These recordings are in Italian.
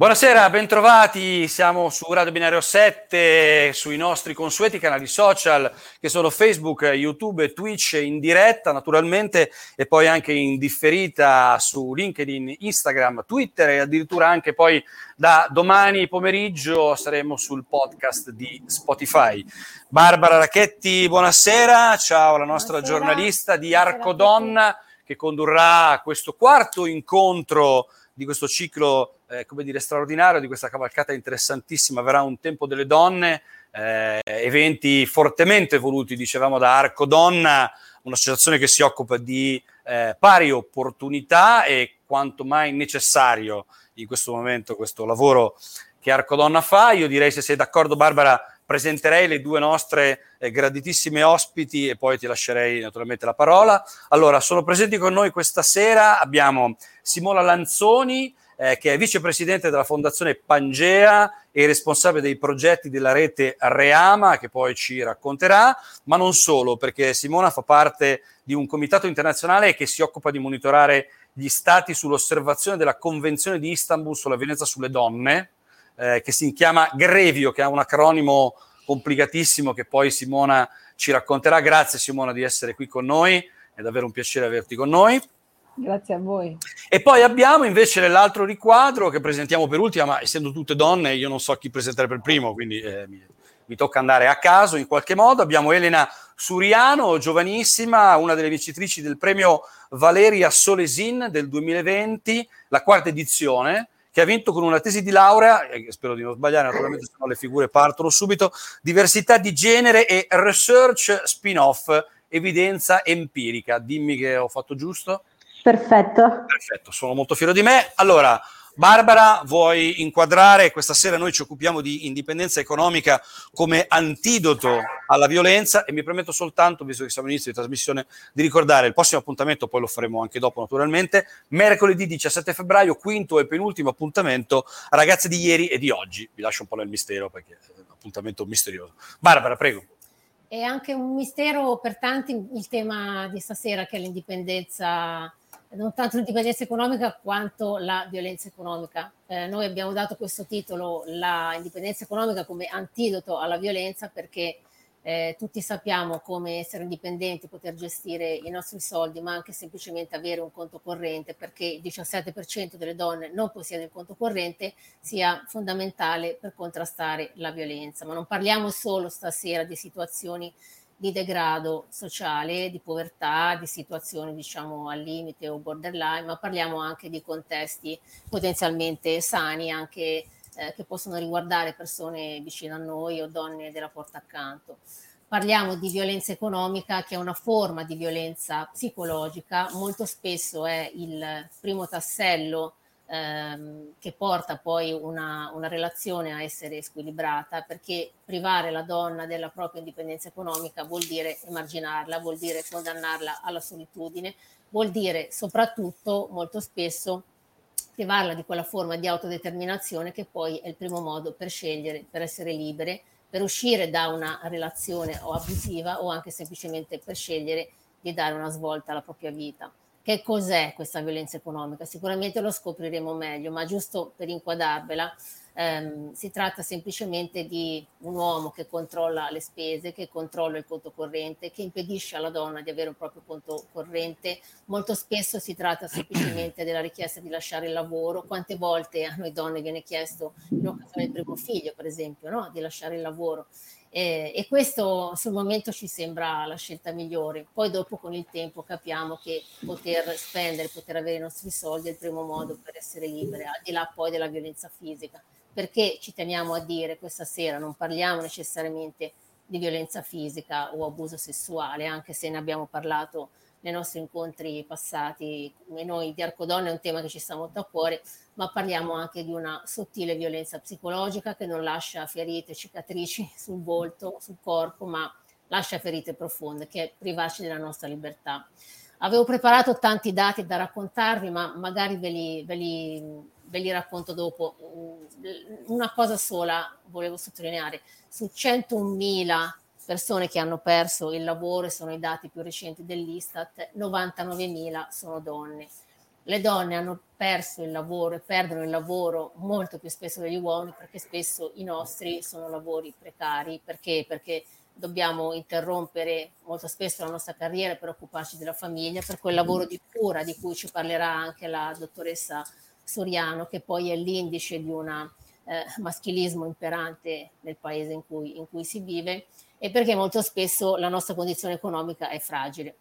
Buonasera, bentrovati. Siamo su Radio Binario 7, sui nostri consueti canali social che sono Facebook, YouTube Twitch in diretta naturalmente e poi anche in differita su LinkedIn, Instagram, Twitter e addirittura anche poi da domani pomeriggio saremo sul podcast di Spotify. Barbara Racchetti, buonasera. Ciao, la nostra buonasera. giornalista di Arcodonna che condurrà questo quarto incontro di questo ciclo eh, come dire, straordinario, di questa cavalcata interessantissima, verrà un tempo delle donne, eh, eventi fortemente voluti, dicevamo, da Arco Donna, un'associazione che si occupa di eh, pari opportunità e quanto mai necessario in questo momento questo lavoro che Arco Donna fa. Io direi, se sei d'accordo Barbara, presenterei le due nostre eh, graditissime ospiti e poi ti lascerei naturalmente la parola. Allora, sono presenti con noi questa sera, abbiamo Simona Lanzoni, eh, che è vicepresidente della Fondazione Pangea e responsabile dei progetti della rete Reama, che poi ci racconterà, ma non solo, perché Simona fa parte di un comitato internazionale che si occupa di monitorare gli stati sull'osservazione della Convenzione di Istanbul sulla violenza sulle donne, eh, che si chiama Grevio, che ha un acronimo complicatissimo che poi Simona ci racconterà. Grazie Simona di essere qui con noi, è davvero un piacere averti con noi. Grazie a voi. E poi abbiamo invece nell'altro riquadro che presentiamo per ultima, ma essendo tutte donne io non so chi presentare per primo, quindi eh, mi, mi, tocca andare a caso in qualche modo. Abbiamo Elena Suriano, giovanissima, una delle vincitrici del premio Valeria Solesin del 2020, la quarta edizione, che ha vinto con una tesi di laurea, spero di non sbagliare, naturalmente se no le figure partono subito, diversità di genere e research spin-off, evidenza empirica. Dimmi che ho fatto giusto. Perfetto. Perfetto, sono molto fiero di me. Allora, Barbara, vuoi inquadrare? Questa sera noi ci occupiamo di indipendenza economica come antidoto alla violenza e mi permetto soltanto, visto che siamo all'inizio di trasmissione, di ricordare il prossimo appuntamento, poi lo faremo anche dopo naturalmente, mercoledì 17 febbraio, quinto e penultimo appuntamento, ragazze di ieri e di oggi. Vi lascio un po' nel mistero perché è un appuntamento misterioso. Barbara, prego. È anche un mistero per tanti il tema di stasera che è l'indipendenza non tanto l'indipendenza economica quanto la violenza economica. Eh, noi abbiamo dato questo titolo, la indipendenza economica, come antidoto alla violenza perché eh, tutti sappiamo come essere indipendenti, poter gestire i nostri soldi, ma anche semplicemente avere un conto corrente, perché il 17% delle donne non possiede il conto corrente, sia fondamentale per contrastare la violenza. Ma non parliamo solo stasera di situazioni di degrado sociale, di povertà, di situazioni diciamo al limite o borderline, ma parliamo anche di contesti potenzialmente sani, anche eh, che possono riguardare persone vicine a noi o donne della porta accanto. Parliamo di violenza economica che è una forma di violenza psicologica, molto spesso è il primo tassello ehm, che porta poi una, una, relazione a essere squilibrata, perché privare la donna della propria indipendenza economica vuol dire emarginarla, vuol dire condannarla alla solitudine, vuol dire soprattutto molto spesso privarla di quella forma di autodeterminazione che poi è il primo modo per scegliere, per essere libere, per uscire da una relazione o abusiva o anche semplicemente per scegliere di dare una svolta alla propria vita. Che cos'è questa violenza economica? Sicuramente lo scopriremo meglio, ma giusto per inquadrarvela, ehm, si tratta semplicemente di un uomo che controlla le spese, che controlla il conto corrente, che impedisce alla donna di avere un proprio conto corrente. Molto spesso si tratta semplicemente della richiesta di lasciare il lavoro. Quante volte a noi donne viene chiesto in occasione del primo figlio, per esempio, no? di lasciare il lavoro eh, e questo sul momento ci sembra la scelta migliore. Poi dopo con il tempo capiamo che poter spendere, poter avere i nostri soldi è il primo modo per essere libere, al di là poi della violenza fisica. Perché ci teniamo a dire questa sera, non parliamo necessariamente di violenza fisica o abuso sessuale, anche se ne abbiamo parlato nei nostri incontri passati. Come noi di Arcodonna è un tema che ci sta molto a cuore, ma parliamo anche di una sottile violenza psicologica che non lascia ferite, cicatrici sul volto, sul corpo, ma lascia ferite profonde, che è privarci della nostra libertà. Avevo preparato tanti dati da raccontarvi, ma magari ve li, ve li, ve li racconto dopo. Una cosa sola volevo sottolineare, su 101.000 persone che hanno perso il lavoro, e sono i dati più recenti dell'Istat, 99.000 sono donne le donne hanno perso il lavoro e perdono il lavoro molto più spesso degli uomini perché spesso i nostri sono lavori precari. Perché? Perché dobbiamo interrompere molto spesso la nostra carriera per occuparci della famiglia, per quel lavoro di cura di cui ci parlerà anche la dottoressa Soriano, che poi è l'indice di un eh, maschilismo imperante nel paese in cui, in cui si vive e perché molto spesso la nostra condizione economica è fragile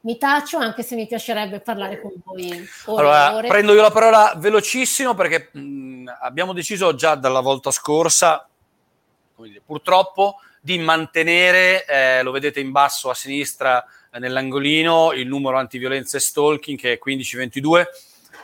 mi taccio anche se mi piacerebbe parlare con voi. Ore, allora, ore. prendo io la parola velocissimo perché mh, abbiamo deciso già dalla volta scorsa, dire, purtroppo, di mantenere, eh, lo vedete in basso a sinistra eh, nell'angolino, il numero antiviolenza e stalking che è 1522.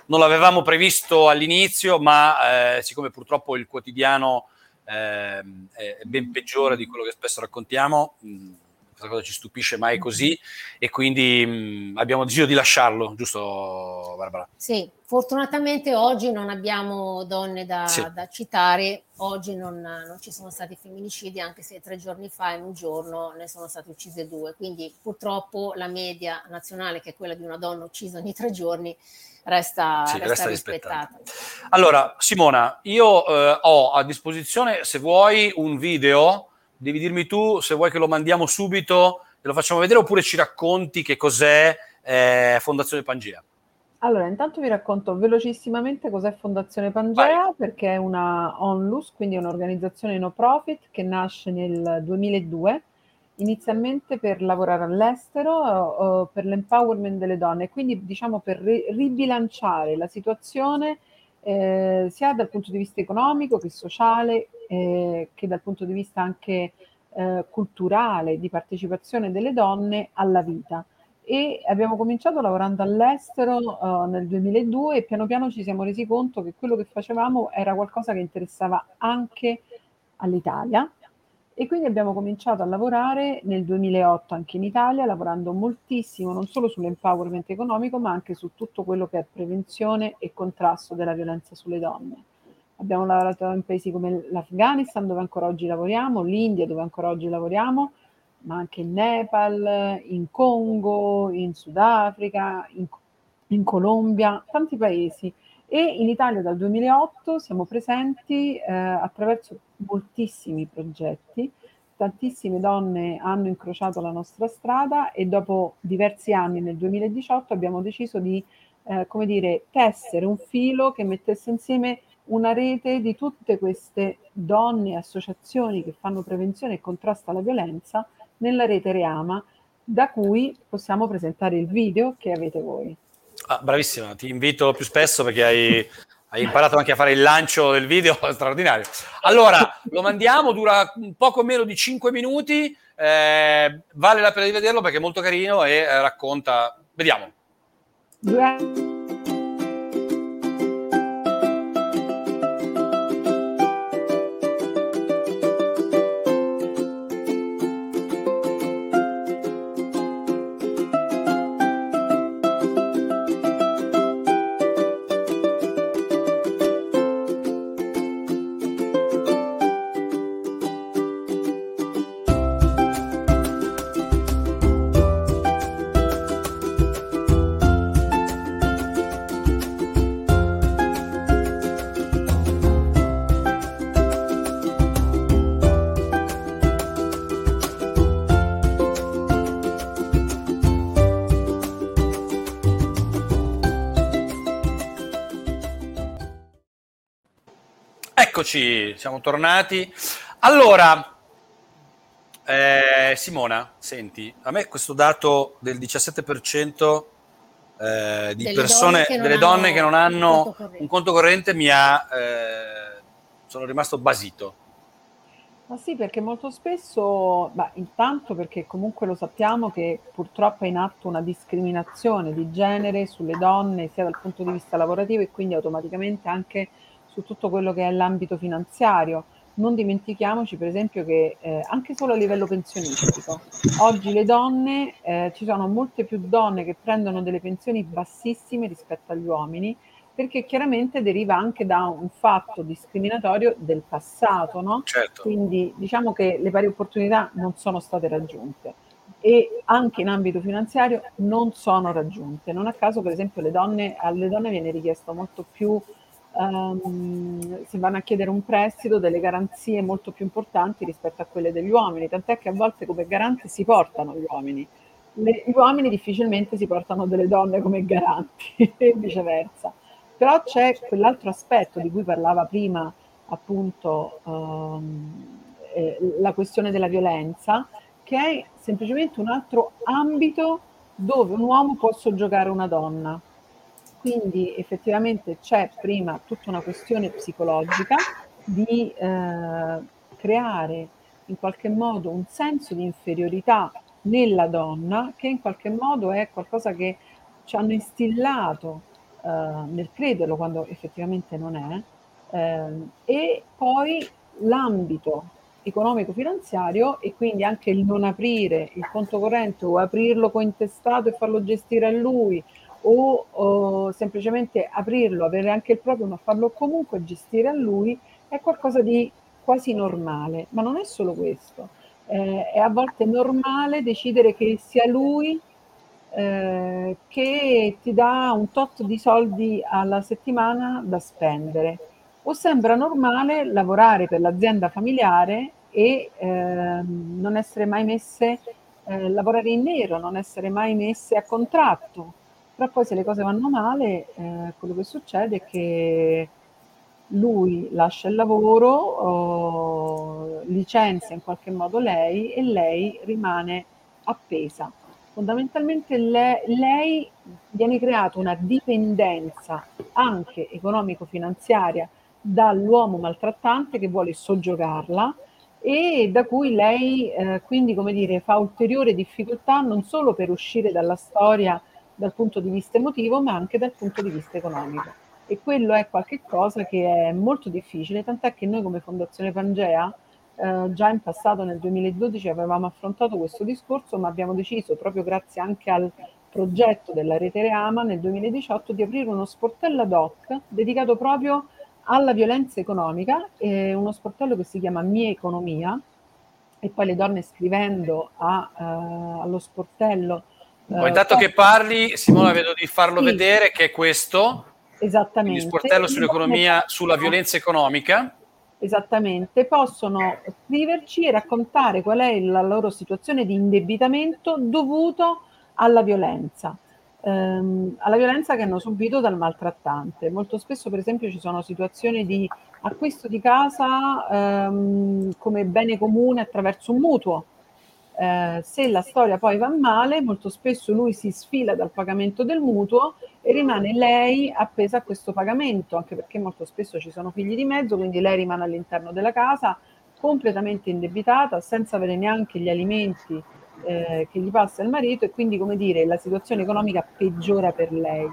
Non l'avevamo previsto all'inizio, ma eh, siccome purtroppo il quotidiano ehm, è ben peggiore di quello che spesso raccontiamo, mh, questa cosa ci stupisce mai così e quindi mh, abbiamo deciso di lasciarlo, giusto Barbara? Sì, fortunatamente oggi non abbiamo donne da, sì. da citare, oggi non, non, ci sono stati femminicidi anche se tre giorni fa in un giorno ne sono state uccise due, quindi purtroppo la media nazionale che è quella di una donna uccisa ogni tre giorni resta, sì, resta, resta rispettata. rispettata. Allora Simona, io eh, ho a disposizione se vuoi un video devi dirmi tu se vuoi che lo mandiamo subito e lo facciamo vedere oppure ci racconti che cos'è eh, Fondazione Pangea. Allora, intanto vi racconto velocissimamente cos'è Fondazione Pangea, Vai. perché è una onlus, quindi un'organizzazione no profit che nasce nel 2002, inizialmente per lavorare all'estero, uh, per l'empowerment delle donne, quindi diciamo per ri- ribilanciare la situazione eh, sia dal punto di vista economico che sociale, eh, che dal punto di vista anche eh, culturale, di partecipazione delle donne alla vita. E abbiamo cominciato lavorando all'estero uh, nel 2002 e piano piano ci siamo resi conto che quello che facevamo era qualcosa che interessava anche all'Italia e quindi abbiamo cominciato a lavorare nel 2008 anche in Italia, lavorando moltissimo non solo sull'empowerment economico, ma anche su tutto quello che è prevenzione e contrasto della violenza sulle donne. Abbiamo lavorato in paesi come l'Afghanistan, dove ancora oggi lavoriamo, l'India, dove ancora oggi lavoriamo, ma anche in Nepal, in Congo, in Sudafrica, in, in Colombia, tanti paesi. E in Italia dal 2008 siamo presenti eh, attraverso moltissimi progetti, tantissime donne hanno incrociato la nostra strada e dopo diversi anni, nel 2018, abbiamo deciso di, eh, come dire, tessere un filo che mettesse insieme una rete di tutte queste donne e associazioni che fanno prevenzione e contrasto alla violenza nella rete Reama, da cui possiamo presentare il video che avete voi. Ah, bravissima, ti invito più spesso perché hai, hai, imparato anche a fare il lancio del video, straordinario. Allora, lo mandiamo, dura un poco meno di 5 minuti, eh, vale la pena di vederlo perché è molto carino e eh, racconta... Vediamo. Grazie. Eccoci, siamo tornati. Allora, eh, Simona, senti, a me questo dato del 17% eh, di delle persone, donne delle donne che non hanno un conto, un conto corrente mi ha, eh, sono rimasto basito. Ma sì, perché molto spesso, beh, intanto perché comunque lo sappiamo che purtroppo è in atto una discriminazione di genere sulle donne sia dal punto di vista lavorativo e quindi automaticamente anche su tutto quello che è l'ambito finanziario. Non dimentichiamoci per esempio che eh, anche solo a livello pensionistico, oggi le donne, eh, ci sono molte più donne che prendono delle pensioni bassissime rispetto agli uomini, perché chiaramente deriva anche da un fatto discriminatorio del passato, no? Certo. Quindi diciamo che le pari opportunità non sono state raggiunte. e anche in ambito finanziario non sono raggiunte. Non a caso, per esempio, le donne, alle donne viene richiesto molto più um, si vanno a chiedere un prestito, delle garanzie molto più importanti rispetto a quelle degli uomini, tant'è che a volte come garanti si portano gli uomini. Le, gli uomini difficilmente si portano delle donne come garanti e viceversa. Però c'è quell'altro aspetto di cui parlava prima appunto um, eh, la questione della violenza, che è semplicemente un altro ambito dove un uomo può soggiogare una donna quindi effettivamente c'è prima tutta una questione psicologica di eh, creare in qualche modo un senso di inferiorità nella donna che in qualche modo è qualcosa che ci hanno instillato eh, nel crederlo quando effettivamente non è eh, e poi l'ambito economico-finanziario e quindi anche il non aprire il conto corrente o aprirlo cointestato e farlo gestire a lui o, o semplicemente aprirlo, avere anche il proprio, ma farlo comunque gestire a lui, è qualcosa di quasi normale. Ma non è solo questo, eh, è a volte normale decidere che sia lui eh, che ti dà un tot di soldi alla settimana da spendere. O sembra normale lavorare per l'azienda familiare e eh, non essere mai messe, eh, lavorare in nero, non essere mai messe a contratto però poi se le cose vanno male, eh, quello che succede è che lui lascia il lavoro, oh, licenzia in qualche modo lei e lei rimane appesa. Fondamentalmente lei, lei viene creata una dipendenza anche economico-finanziaria dall'uomo maltrattante che vuole soggiogarla e da cui lei eh, quindi come dire fa ulteriore difficoltà non solo per uscire dalla storia dal punto di vista emotivo, ma anche dal punto di vista economico. E quello è qualcosa che è molto difficile, tant'è che noi come Fondazione Pangea eh, già in passato, nel 2012, avevamo affrontato questo discorso, ma abbiamo deciso, proprio grazie anche al progetto della rete Reama, nel 2018 di aprire uno sportello ad hoc dedicato proprio alla violenza economica, eh, uno sportello che si chiama Mia Economia, e poi le donne scrivendo a, uh, allo sportello Uh, intanto che parli, Simona, vedo di farlo sì. vedere che è questo. Esattamente. Il sportello sull'economia, sulla violenza economica. Esattamente, possono scriverci e raccontare qual è la loro situazione di indebitamento dovuto alla violenza, ehm, alla violenza che hanno subito dal maltrattante. Molto spesso, per esempio, ci sono situazioni di acquisto di casa ehm, come bene comune attraverso un mutuo eh, se la storia poi va male, molto spesso lui si sfila dal pagamento del mutuo e rimane lei appesa a questo pagamento, anche perché molto spesso ci sono figli di mezzo, quindi lei rimane all'interno della casa completamente indebitata, senza avere neanche gli alimenti eh, che gli passa il marito e quindi, come dire, la situazione economica peggiora per lei.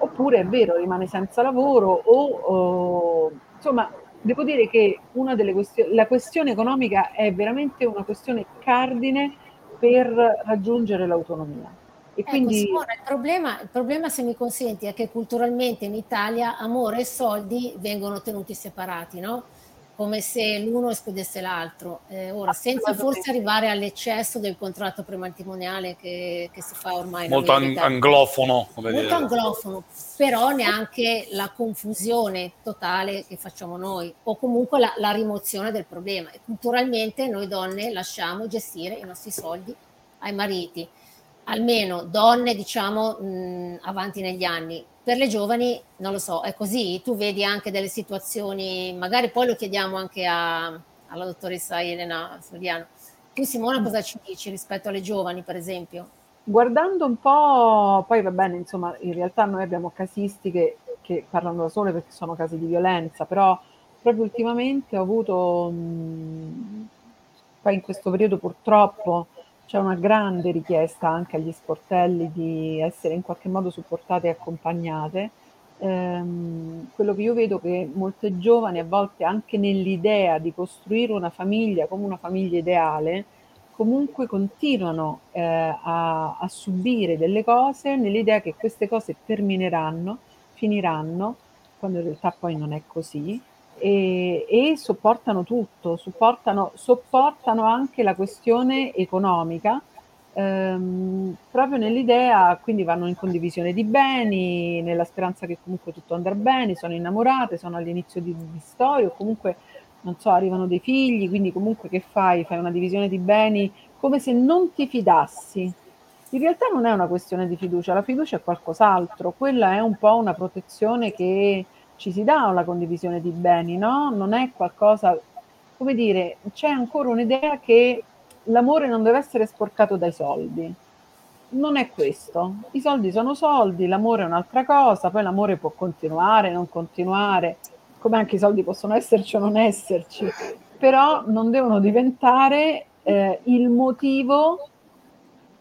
Oppure è vero, rimane senza lavoro o, o insomma devo dire che una delle questioni, la questione economica è veramente una questione cardine per raggiungere l'autonomia. E ecco, quindi... Simona, il, problema, il problema, se mi consenti, è che culturalmente in Italia amore e soldi vengono tenuti separati, no? Come se l'uno escludesse l'altro. Eh, ora, senza forse arrivare all'eccesso del contratto prematrimoniale che, che si fa ormai. Molto an- anglofono. Molto dire. anglofono, però neanche la confusione totale che facciamo noi, o comunque la, la rimozione del problema. E culturalmente noi donne lasciamo gestire i nostri soldi ai mariti almeno donne diciamo mh, avanti negli anni. Per le giovani non lo so, è così? Tu vedi anche delle situazioni, magari poi lo chiediamo anche a, alla dottoressa Elena Soriano. Tu Simona cosa ci dici rispetto alle giovani per esempio? Guardando un po', poi va bene, insomma, in realtà noi abbiamo casistiche che parlano da sole perché sono casi di violenza, però proprio ultimamente ho avuto, mh, poi in questo periodo purtroppo, c'è una grande richiesta anche agli sportelli di essere in qualche modo supportate e accompagnate. Ehm, quello che io vedo è che molte giovani a volte anche nell'idea di costruire una famiglia come una famiglia ideale, comunque continuano eh, a, a subire delle cose nell'idea che queste cose termineranno, finiranno, quando in realtà poi non è così, e, e sopportano tutto, sopportano, sopportano anche la questione economica ehm, proprio nell'idea, quindi vanno in condivisione di beni, nella speranza che comunque tutto andrà bene, sono innamorate, sono all'inizio di, di storia o comunque, non so, arrivano dei figli, quindi comunque che fai? Fai una divisione di beni come se non ti fidassi. In realtà non è una questione di fiducia, la fiducia è qualcos'altro, quella è un po' una protezione che ci si dà alla condivisione di beni, no? Non è qualcosa, come dire, c'è ancora un'idea che l'amore non deve essere sporcato dai soldi. Non è questo. I soldi sono soldi, l'amore è un'altra cosa, poi l'amore può continuare, non continuare, come anche i soldi possono esserci o non esserci, però non devono diventare eh, il motivo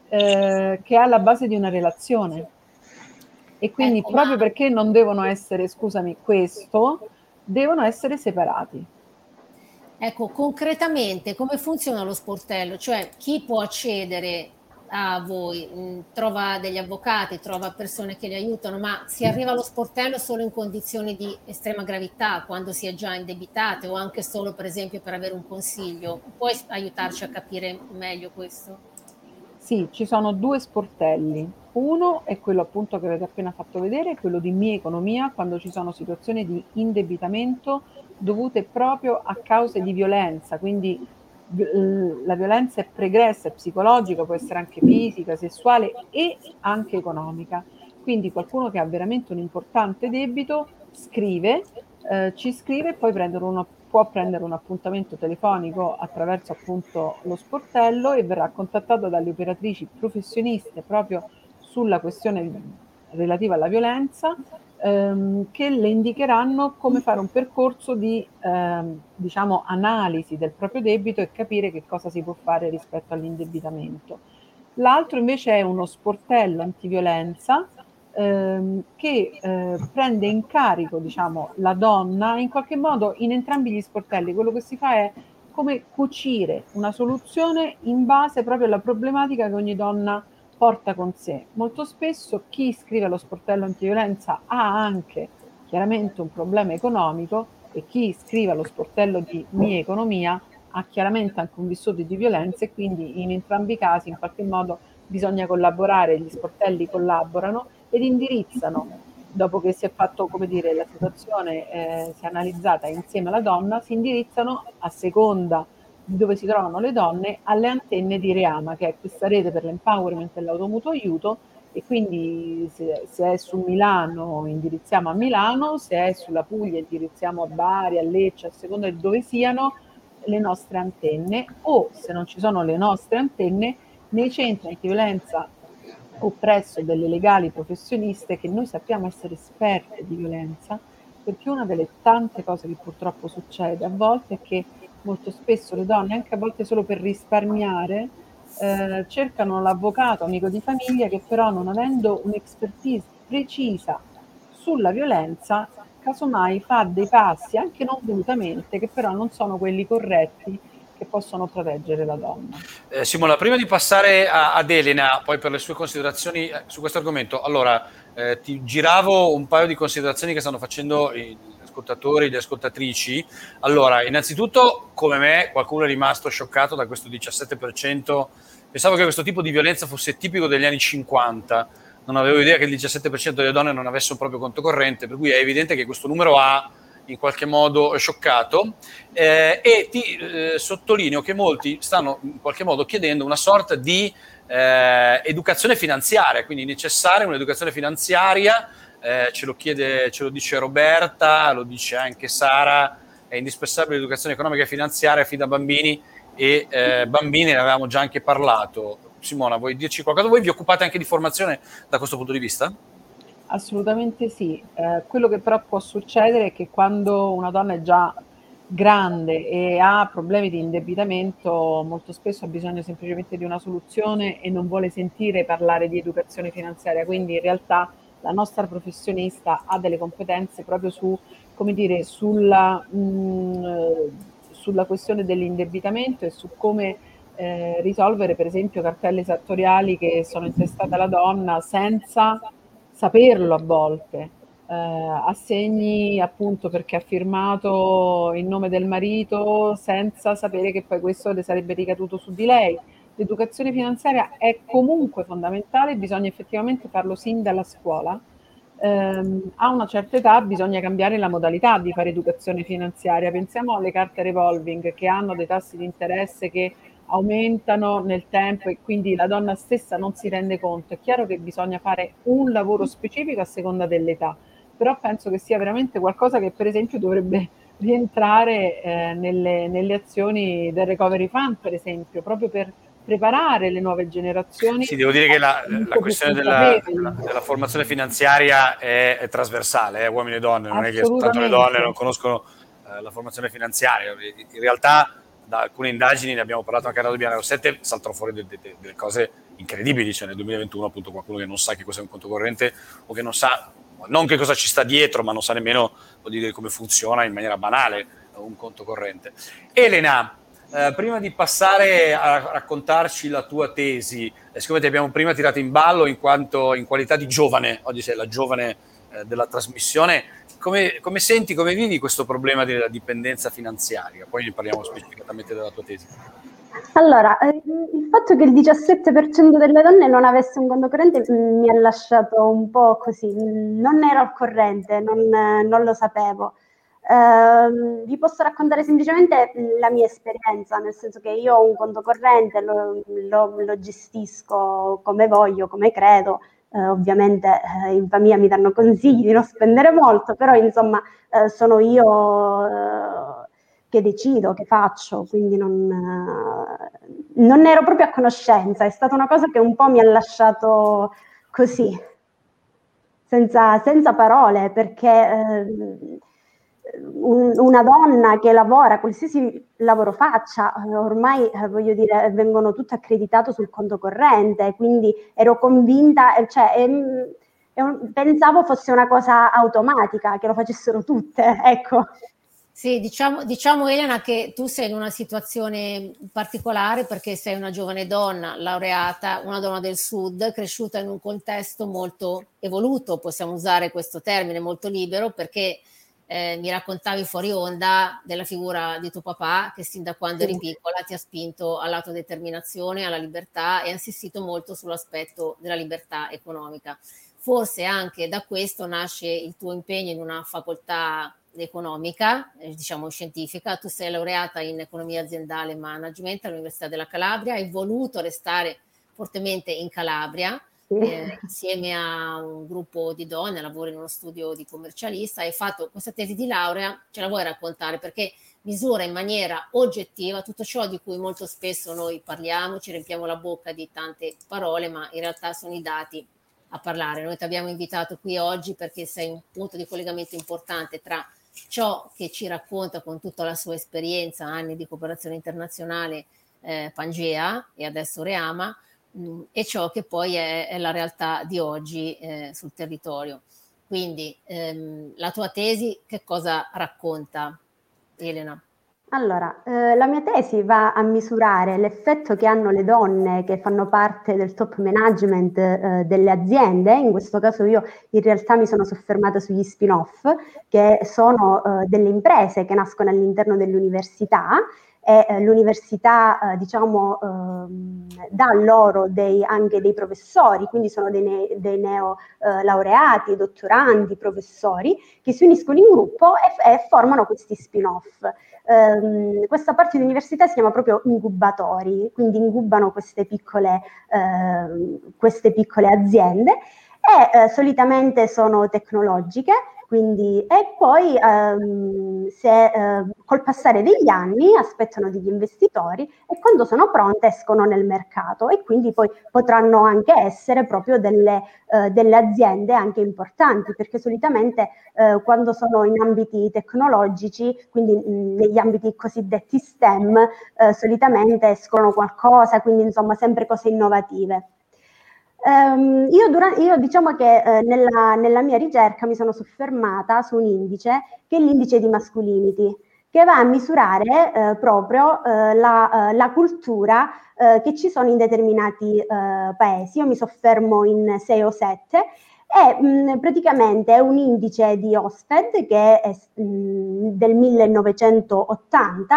eh, che è alla base di una relazione. E quindi ecco, proprio ma... perché non devono essere, scusami, questo, devono essere separati. Ecco, concretamente come funziona lo sportello? Cioè chi può accedere a voi? Mm, trova degli avvocati, trova persone che li aiutano, ma si arriva allo sportello solo in condizioni di estrema gravità, quando si è già indebitate o anche solo per esempio per avere un consiglio? Puoi aiutarci a capire meglio questo? Sì, ci sono due sportelli. Uno è quello appunto che avete appena fatto vedere, quello di mia economia, quando ci sono situazioni di indebitamento dovute proprio a cause di violenza, quindi la violenza è pregressa, è psicologica, può essere anche fisica, sessuale e anche economica. Quindi qualcuno che ha veramente un importante debito scrive, eh, ci scrive e poi uno, può prendere un appuntamento telefonico attraverso appunto lo sportello e verrà contattato dalle operatrici professioniste proprio sulla questione relativa alla violenza ehm, che le indicheranno come fare un percorso di ehm, diciamo, analisi del proprio debito e capire che cosa si può fare rispetto all'indebitamento. L'altro invece è uno sportello antiviolenza ehm, che eh, prende in carico diciamo, la donna in qualche modo in entrambi gli sportelli. Quello che si fa è come cucire una soluzione in base proprio alla problematica che ogni donna ha porta con sé. Molto spesso chi scrive allo sportello antiviolenza ha anche chiaramente un problema economico e chi scrive allo sportello di mia economia ha chiaramente anche un vissuto di violenza e quindi in entrambi i casi in qualche modo bisogna collaborare, gli sportelli collaborano ed indirizzano, dopo che si è fatto, come dire, la situazione eh, si è analizzata insieme alla donna, si indirizzano a seconda dove si trovano le donne alle antenne di Reama, che è questa rete per l'empowerment e l'automutuo aiuto. E quindi se, se, è su Milano indirizziamo a Milano, se è sulla Puglia indirizziamo a Bari, a Lecce, a seconda di dove siano le nostre antenne. O se non ci sono le nostre antenne nei centri antiviolenza o presso delle legali professioniste che noi sappiamo essere esperte di violenza, perché una delle tante cose che purtroppo succede a volte è che molto spesso le donne, anche a volte solo per risparmiare, eh, cercano l'avvocato amico di famiglia che però non avendo un'expertise precisa sulla violenza, casomai fa dei passi anche non volutamente, che però non sono quelli corretti che possono proteggere la donna. Eh, Simona, prima di passare a, ad Elena, poi per le sue considerazioni eh, su questo argomento, allora eh, ti giravo un paio di considerazioni che stanno facendo i, ascoltatori, le ascoltatrici. Allora, innanzitutto, come me, qualcuno è rimasto scioccato da questo 17%. Pensavo che questo tipo di violenza fosse tipico degli anni 50. Non avevo idea che il 17% delle donne non avesse un proprio conto corrente, per cui è evidente che questo numero ha in qualche modo scioccato eh, e ti eh, sottolineo che molti stanno in qualche modo chiedendo una sorta di eh, educazione finanziaria, quindi necessaria un'educazione finanziaria eh, ce lo chiede, ce lo dice Roberta, lo dice anche Sara, è indispensabile l'educazione economica e finanziaria fin da bambini e eh, bambini ne avevamo già anche parlato. Simona, vuoi dirci qualcosa? Voi vi occupate anche di formazione da questo punto di vista? Assolutamente sì. Eh, quello che però può succedere è che quando una donna è già grande e ha problemi di indebitamento, molto spesso ha bisogno semplicemente di una soluzione e non vuole sentire parlare di educazione finanziaria. Quindi in realtà la nostra professionista ha delle competenze proprio su, come dire, sulla, mh, mm, sulla questione dell'indebitamento e su come eh, risolvere per esempio cartelle esattoriali che sono intestate alla donna senza saperlo a volte. Eh, assegni appunto perché ha firmato in nome del marito senza sapere che poi questo le sarebbe ricaduto su di lei l'educazione finanziaria è comunque fondamentale, bisogna effettivamente farlo sin dalla scuola. Eh, a una certa età bisogna cambiare la modalità di fare educazione finanziaria. Pensiamo alle carte revolving che hanno dei tassi di interesse che aumentano nel tempo e quindi la donna stessa non si rende conto. È chiaro che bisogna fare un lavoro specifico a seconda dell'età, però penso che sia veramente qualcosa che per esempio dovrebbe rientrare eh, nelle, nelle azioni del recovery fund, per esempio, proprio per preparare le nuove generazioni. Sì, devo dire che la, la questione della, della, formazione finanziaria è, è trasversale, eh, uomini e donne, non è che soltanto le donne non conoscono eh, la formazione finanziaria. In realtà, da alcune indagini, ne abbiamo parlato anche a Radio Bianco 7, saltano fuori delle, delle, delle cose incredibili, cioè nel 2021 appunto qualcuno che non sa che cos'è un conto corrente o che non sa non che cosa ci sta dietro, ma non sa nemmeno dire, come funziona in maniera banale un conto corrente. Elena, eh, prima di passare a raccontarci la tua tesi, eh, siccome ti abbiamo prima tirato in ballo in quanto in qualità di giovane, oggi sei la giovane eh, della trasmissione, come, come, senti, come vivi questo problema della dipendenza finanziaria? Poi ne parliamo specificatamente della tua tesi. Allora, eh, il fatto che il 17% delle donne non avesse un conto corrente mm, mi ha lasciato un po' così, non ero al corrente, non, non lo sapevo. Uh, vi posso raccontare semplicemente la mia esperienza, nel senso che io ho un conto corrente, lo, lo, lo gestisco come voglio, come credo. Uh, ovviamente uh, in famiglia mi danno consigli di non spendere molto, però insomma eh, sono io che decido, che faccio, quindi non, non ero proprio a conoscenza, è stata una cosa che un po' mi ha lasciato così, senza, senza parole, perché eh, una donna che lavora, qualsiasi lavoro faccia, ormai eh, voglio dire, vengono tutte accreditate sul conto corrente, quindi ero convinta, eh, cioè, ehm, pensavo fosse una cosa automatica, che lo facessero tutte, ecco. Sì, diciamo, diciamo, Elena che tu sei in una situazione particolare perché sei una giovane donna laureata, una donna del sud, cresciuta in un contesto molto evoluto, possiamo usare questo termine, molto libero, perché eh, mi raccontavi fuori onda della figura di tuo papà che sin da quando eri piccola ti ha spinto all'autodeterminazione, alla libertà e ha insistito molto sull'aspetto della libertà economica. Forse anche da questo nasce il tuo impegno in una facoltà economica, eh, diciamo scientifica. Tu sei laureata in economia aziendale e management all'Università della Calabria, hai voluto restare fortemente in Calabria eh, insieme a un gruppo di donne, lavori in uno studio di commercialista, hai fatto questa tesi di laurea, ce la vuoi raccontare? Perché misura in maniera oggettiva tutto ciò di cui molto spesso noi parliamo, ci riempiamo la bocca di tante parole, ma in realtà sono i dati a parlare. Noi ti abbiamo invitato qui oggi perché sei un punto di collegamento importante tra ciò che ci racconta con tutta la sua esperienza, anni di cooperazione internazionale, eh, Pangea e adesso Reama, mh, e ciò che poi è, è la realtà di oggi eh, sul territorio. Quindi ehm, la tua tesi che cosa racconta, Elena? Allora, eh, la mia tesi va a misurare l'effetto che hanno le donne che fanno parte del top management eh, delle aziende, in questo caso io in realtà mi sono soffermata sugli spin-off, che sono eh, delle imprese che nascono all'interno dell'università e eh, l'università eh, diciamo ehm, dà loro dei, anche dei professori, quindi sono dei, ne, dei neo eh, laureati, dottorandi, professori che si uniscono in gruppo e, e formano questi spin-off. Um, questa parte di università si chiama proprio incubatori, quindi ingubano queste piccole, uh, queste piccole aziende e uh, solitamente sono tecnologiche quindi, e poi ehm, se, eh, col passare degli anni aspettano degli investitori e quando sono pronte escono nel mercato e quindi poi potranno anche essere proprio delle, eh, delle aziende anche importanti perché solitamente eh, quando sono in ambiti tecnologici, quindi mh, negli ambiti cosiddetti STEM, eh, solitamente escono qualcosa, quindi insomma sempre cose innovative. Um, io, durante, io, diciamo che eh, nella, nella, mia ricerca mi sono soffermata su un indice che è l'indice di masculinity, che va a misurare eh, proprio eh, la, eh, la, cultura eh, che ci sono in determinati eh, paesi. Io mi soffermo in 6 o 7 e mh, praticamente è un indice di Osted che è mh, del 1980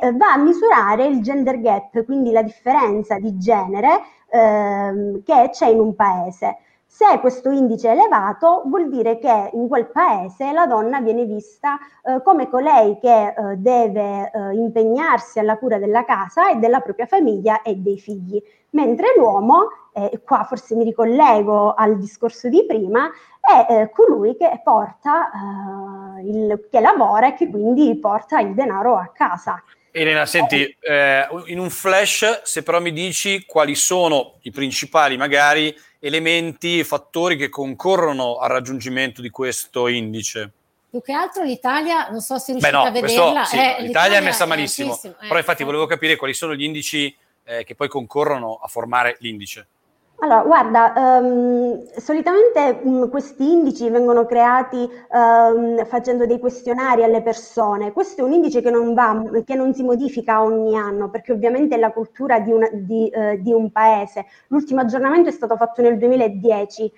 e va a misurare il gender gap, quindi la differenza di genere ehm, che c'è in un paese. Se questo indice è elevato, vuol dire che in quel paese la donna viene vista eh, come colei che eh, deve eh, impegnarsi alla cura della casa e della propria famiglia e dei figli, mentre l'uomo, e qua forse mi ricollego al discorso di prima, è eh, colui che porta, eh, il, che lavora e che quindi porta il denaro a casa. Elena, senti, eh, in un flash, se però mi dici quali sono i principali, magari, elementi, fattori che concorrono al raggiungimento di questo indice? Più che altro l'Italia, non so se riuscite no, a vederla. Questo, sì, eh, l'Italia, l'Italia, è messa malissimo, è però infatti volevo capire quali sono gli indici eh, che poi concorrono a formare l'indice. Allora, guarda, um, solitamente um, questi indici vengono creati um, facendo dei questionari alle persone. Questo è un indice che non, va, che non si modifica ogni anno, perché ovviamente è la cultura di, una, di, uh, di un paese. L'ultimo aggiornamento è stato fatto nel 2010.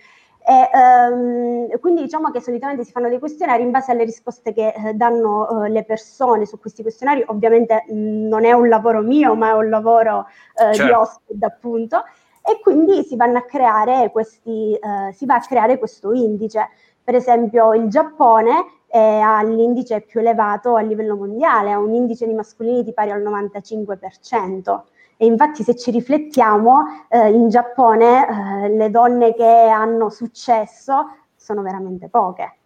E, um, quindi diciamo che solitamente si fanno dei questionari in base alle risposte che uh, danno uh, le persone su questi questionari. Ovviamente mh, mm, non è un lavoro mio, ma è un lavoro certo. di ospite, appunto e quindi si vanno a creare questi, eh, si va a creare questo indice. Per esempio il Giappone eh, ha l'indice più elevato a livello mondiale, ha un indice di mascolinity pari al 95%. E infatti se ci riflettiamo, eh, in Giappone eh, le donne che hanno successo sono veramente poche.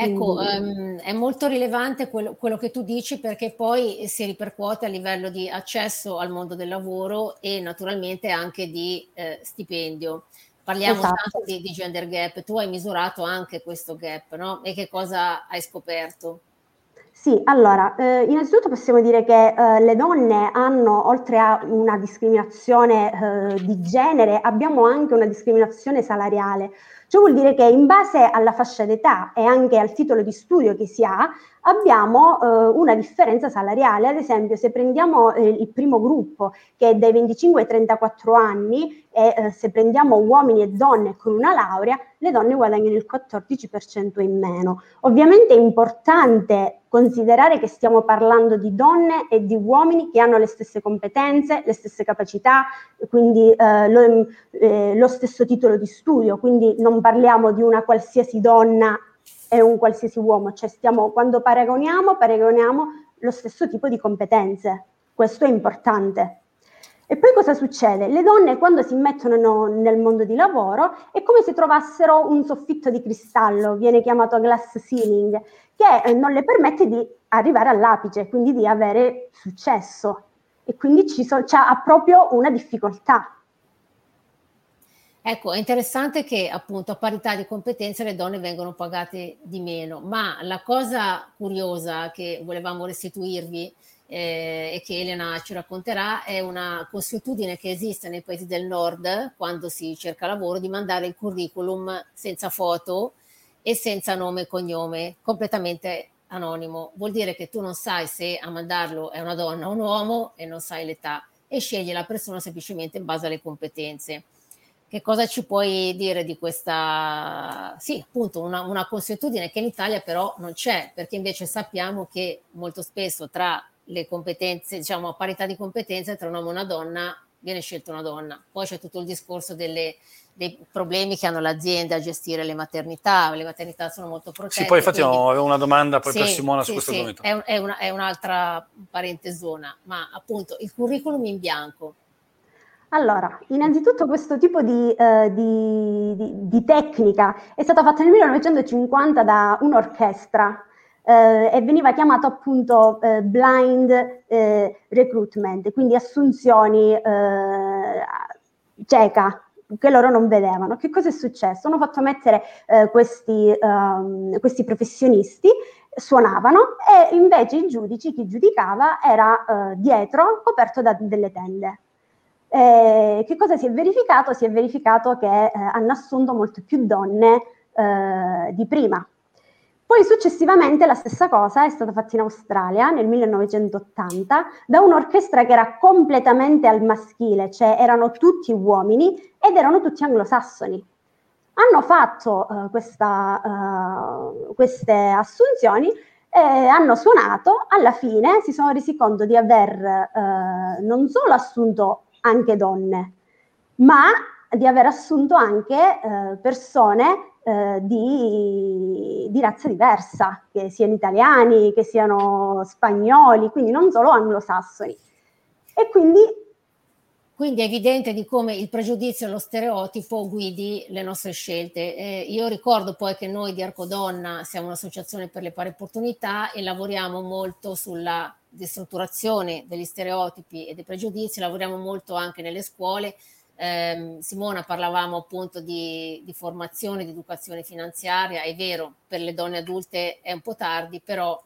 Ecco, um, è molto rilevante quello, quello, che tu dici perché poi si ripercuote a livello di accesso al mondo del lavoro e naturalmente anche di eh, stipendio. Parliamo esatto. tanto di, di, gender gap, tu hai misurato anche questo gap, no? E che cosa hai scoperto? Sì, allora, eh, innanzitutto possiamo dire che eh, le donne hanno, oltre a una discriminazione eh, di genere, abbiamo anche una discriminazione salariale. Ciò vuol dire che in base alla fascia d'età e anche al titolo di studio che si ha, abbiamo eh, una differenza salariale. Ad esempio, se prendiamo eh, il primo gruppo, che è dai 25 ai 34 anni, e eh, se prendiamo uomini e donne con una laurea, le donne guadagnano il 14% in meno. Ovviamente è importante considerare che stiamo parlando di donne e di uomini che hanno le stesse competenze, le stesse capacità, quindi eh, lo, eh, lo stesso titolo di studio, quindi non parliamo di una qualsiasi donna e un qualsiasi uomo, cioè stiamo, quando paragoniamo, paragoniamo lo stesso tipo di competenze. Questo è importante. E poi cosa succede? Le donne quando si mettono nel mondo di lavoro è come se trovassero un soffitto di cristallo, viene chiamato glass ceiling, che eh, non le permette di arrivare all'apice, quindi di avere successo. E quindi ci so, ha proprio una difficoltà. Ecco, è interessante che appunto a parità di competenze le donne vengono pagate di meno, ma la cosa curiosa che volevamo restituirvi eh, e che Elena ci racconterà è una consuetudine che esiste nei paesi del nord quando si cerca lavoro di mandare il curriculum senza foto e senza nome e cognome, completamente anonimo. Vuol dire che tu non sai se a mandarlo è una donna o un uomo e non sai l'età e scegli la persona semplicemente in base alle competenze. Che cosa ci puoi dire di questa, sì, appunto, una, una consuetudine che in Italia però non c'è, perché invece sappiamo che molto spesso tra le competenze, diciamo a parità di competenze tra un uomo e una donna viene scelta una donna. Poi c'è tutto il discorso delle, dei problemi che hanno le aziende a gestire le maternità, le maternità sono molto protette. Sì, poi infatti quindi... avevo una domanda poi sì, per Simona sì, su questo sì, argomento. È, un, è, una, è un'altra parentesona, ma appunto il curriculum in bianco allora, innanzitutto questo tipo di, eh, di, di, di, tecnica è stata fatta nel 1950 da un'orchestra eh, e veniva chiamato appunto eh, blind eh, recruitment, quindi assunzioni eh, cieca che loro non vedevano. Che cosa è successo? Hanno fatto mettere eh, questi, um, questi professionisti suonavano e invece i giudici, chi giudicava, era dietro coperto da delle tende. Eh, che cosa si è verificato? Si è verificato che eh, hanno assunto molte più donne eh, di prima. Poi successivamente la stessa cosa è stata fatta in Australia nel 1980 da un'orchestra che era completamente al maschile, cioè erano tutti uomini ed erano tutti anglosassoni. Hanno fatto uh, questa, uh, queste assunzioni eh, hanno suonato, alla fine si sono resi conto di aver eh, non solo assunto anche donne, ma di aver assunto anche eh, persone eh, di, di, razza diversa, che siano italiani, che siano spagnoli, quindi non solo anglosassoni. E quindi quindi è evidente di come il pregiudizio e lo stereotipo guidi le nostre scelte. Eh, io ricordo poi che noi di Arcodonna siamo un'associazione per le pari opportunità e lavoriamo molto sulla destrutturazione degli stereotipi e dei pregiudizi, lavoriamo molto anche nelle scuole. Eh, Simona, parlavamo appunto di, di formazione, di educazione finanziaria, è vero, per le donne adulte è un po' tardi, però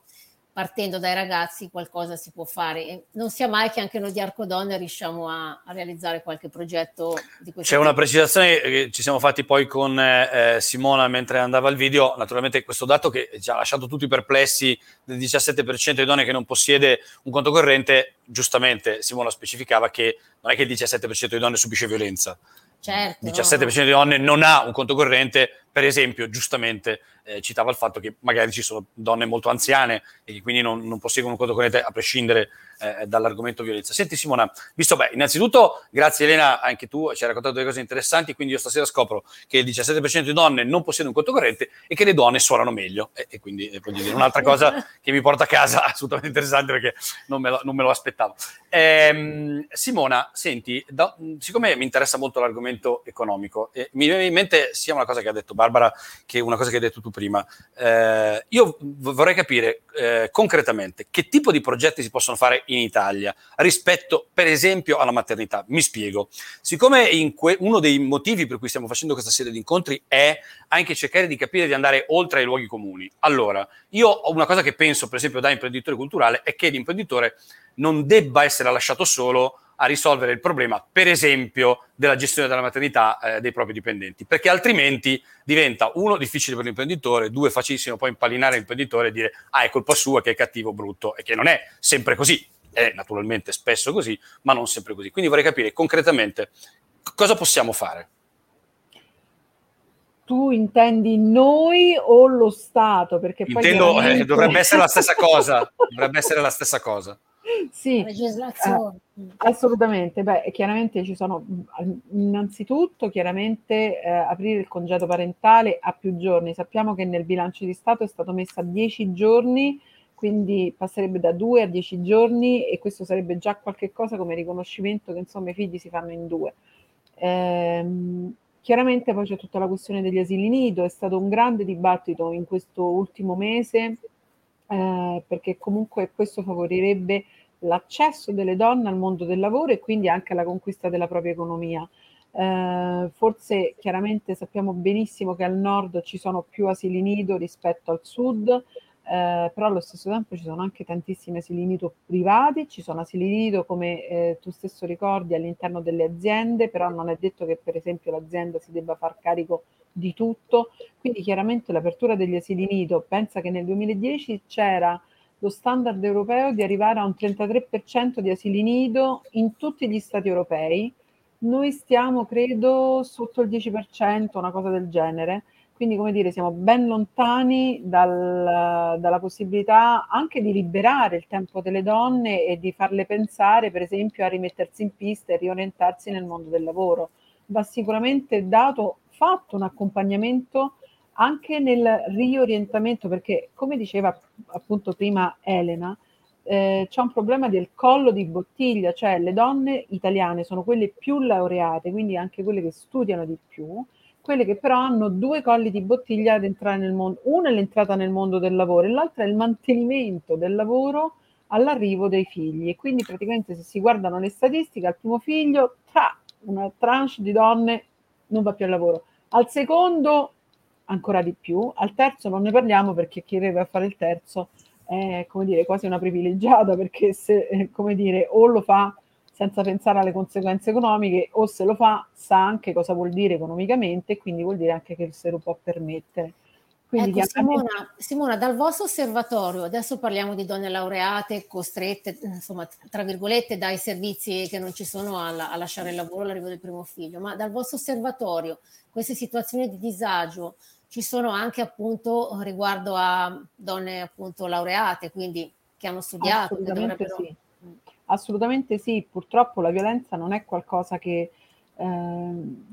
partendo dai ragazzi qualcosa si può fare. E non sia mai che anche noi di Arcodonne riusciamo a, a, realizzare qualche progetto di questo C'è tipo. una precisazione che ci siamo fatti poi con eh, Simona mentre andava il video, naturalmente questo dato che ci ha lasciato tutti perplessi del 17% di donne che non possiede un conto corrente, giustamente Simona specificava che non è che il 17% di donne subisce violenza. Certo, 17% no. di donne non ha un conto corrente, per esempio, giustamente eh, citava il fatto che magari ci sono donne molto anziane e che quindi non, non posseggono un conto corrente a prescindere eh, dall'argomento violenza. Senti Simona, visto, beh, innanzitutto grazie Elena, anche tu ci hai raccontato delle cose interessanti, quindi io stasera scopro che il 17% di donne non possiede un conto corrente e che le donne suonano meglio. E, e quindi eh, voglio dire, un'altra cosa che mi porta a casa assolutamente interessante perché non me lo, non me lo aspettavo. Ehm, Simona, senti, da, siccome mi interessa molto l'argomento economico, eh, mi viene in mente sia una cosa che ha detto Barbara che una cosa che hai detto tu prima. Eh, io vorrei capire eh, concretamente che tipo di progetti si possono fare in Italia rispetto, per esempio, alla maternità. Mi spiego. Siccome que- uno dei motivi per cui stiamo facendo questa serie di incontri è anche cercare di capire di andare oltre ai luoghi comuni. Allora, io ho una cosa che penso, per esempio, da imprenditore culturale, è che l'imprenditore non debba essere lasciato solo a risolvere il problema, per esempio, della gestione della maternità eh, dei propri dipendenti, perché altrimenti diventa uno difficile per l'imprenditore, due facilissimo poi impallinare l'imprenditore e dire ah è colpa sua che è cattivo, brutto e che non è sempre così, è naturalmente spesso così, ma non sempre così. Quindi vorrei capire concretamente cosa possiamo fare. Tu intendi noi o lo Stato? Perché poi Intendo, eh, dovrebbe essere la stessa cosa, dovrebbe essere la stessa cosa sì, legislazione. Eh, assolutamente. Beh, chiaramente ci sono innanzitutto chiaramente eh, aprire il congedo parentale a più giorni. Sappiamo che nel bilancio di Stato è stato messo a 10 giorni, quindi passerebbe da 2 a 10 giorni e questo sarebbe già qualche cosa come riconoscimento che insomma i figli si fanno in due. Ehm, chiaramente poi c'è tutta la questione degli asili nido, è stato un grande dibattito in questo ultimo mese eh, perché comunque questo favorirebbe l'accesso delle donne al mondo del lavoro e quindi anche alla conquista della propria economia. Eh, forse chiaramente sappiamo benissimo che al nord ci sono più asili nido rispetto al sud, eh, però allo stesso tempo ci sono anche tantissimi asili nido privati, ci sono asili nido come eh, tu stesso ricordi all'interno delle aziende, però non è detto che per esempio l'azienda si debba far carico di tutto, quindi chiaramente l'apertura degli asili nido, pensa che nel 2010 c'era lo standard europeo di arrivare a un 33% di asili nido in tutti gli stati europei. Noi stiamo, credo, sotto il 10%, una cosa del genere. Quindi, come dire, siamo ben lontani dal, dalla possibilità anche di liberare il tempo delle donne e di farle pensare, per esempio, a rimettersi in pista e riorientarsi nel mondo del lavoro. Va sicuramente dato, fatto un accompagnamento anche nel riorientamento, perché come diceva appunto prima Elena, eh, c'è un problema del collo di bottiglia, cioè le donne italiane sono quelle più laureate, quindi anche quelle che studiano di più, quelle che però hanno due colli di bottiglia ad entrare nel mondo, una è l'entrata nel mondo del lavoro e l'altra è il mantenimento del lavoro all'arrivo dei figli. E quindi praticamente se si guardano le statistiche, al primo figlio, tra una tranche di donne non va più al lavoro. Al secondo ancora di più. Al terzo non ne parliamo perché chi deve fare il terzo è come dire quasi una privilegiata perché se eh, come dire o lo fa senza pensare alle conseguenze economiche o se lo fa sa anche cosa vuol dire economicamente e quindi vuol dire anche che se lo può permettere. Quindi ecco, Simona, Simona, dal vostro osservatorio, adesso parliamo di donne laureate costrette, insomma, tra virgolette, dai servizi che non ci sono a, a lasciare il lavoro all'arrivo del primo figlio, ma dal vostro osservatorio queste situazioni di disagio ci sono anche appunto riguardo a donne appunto laureate, quindi che hanno studiato. Assolutamente che sì. Assolutamente sì, purtroppo la violenza non è qualcosa che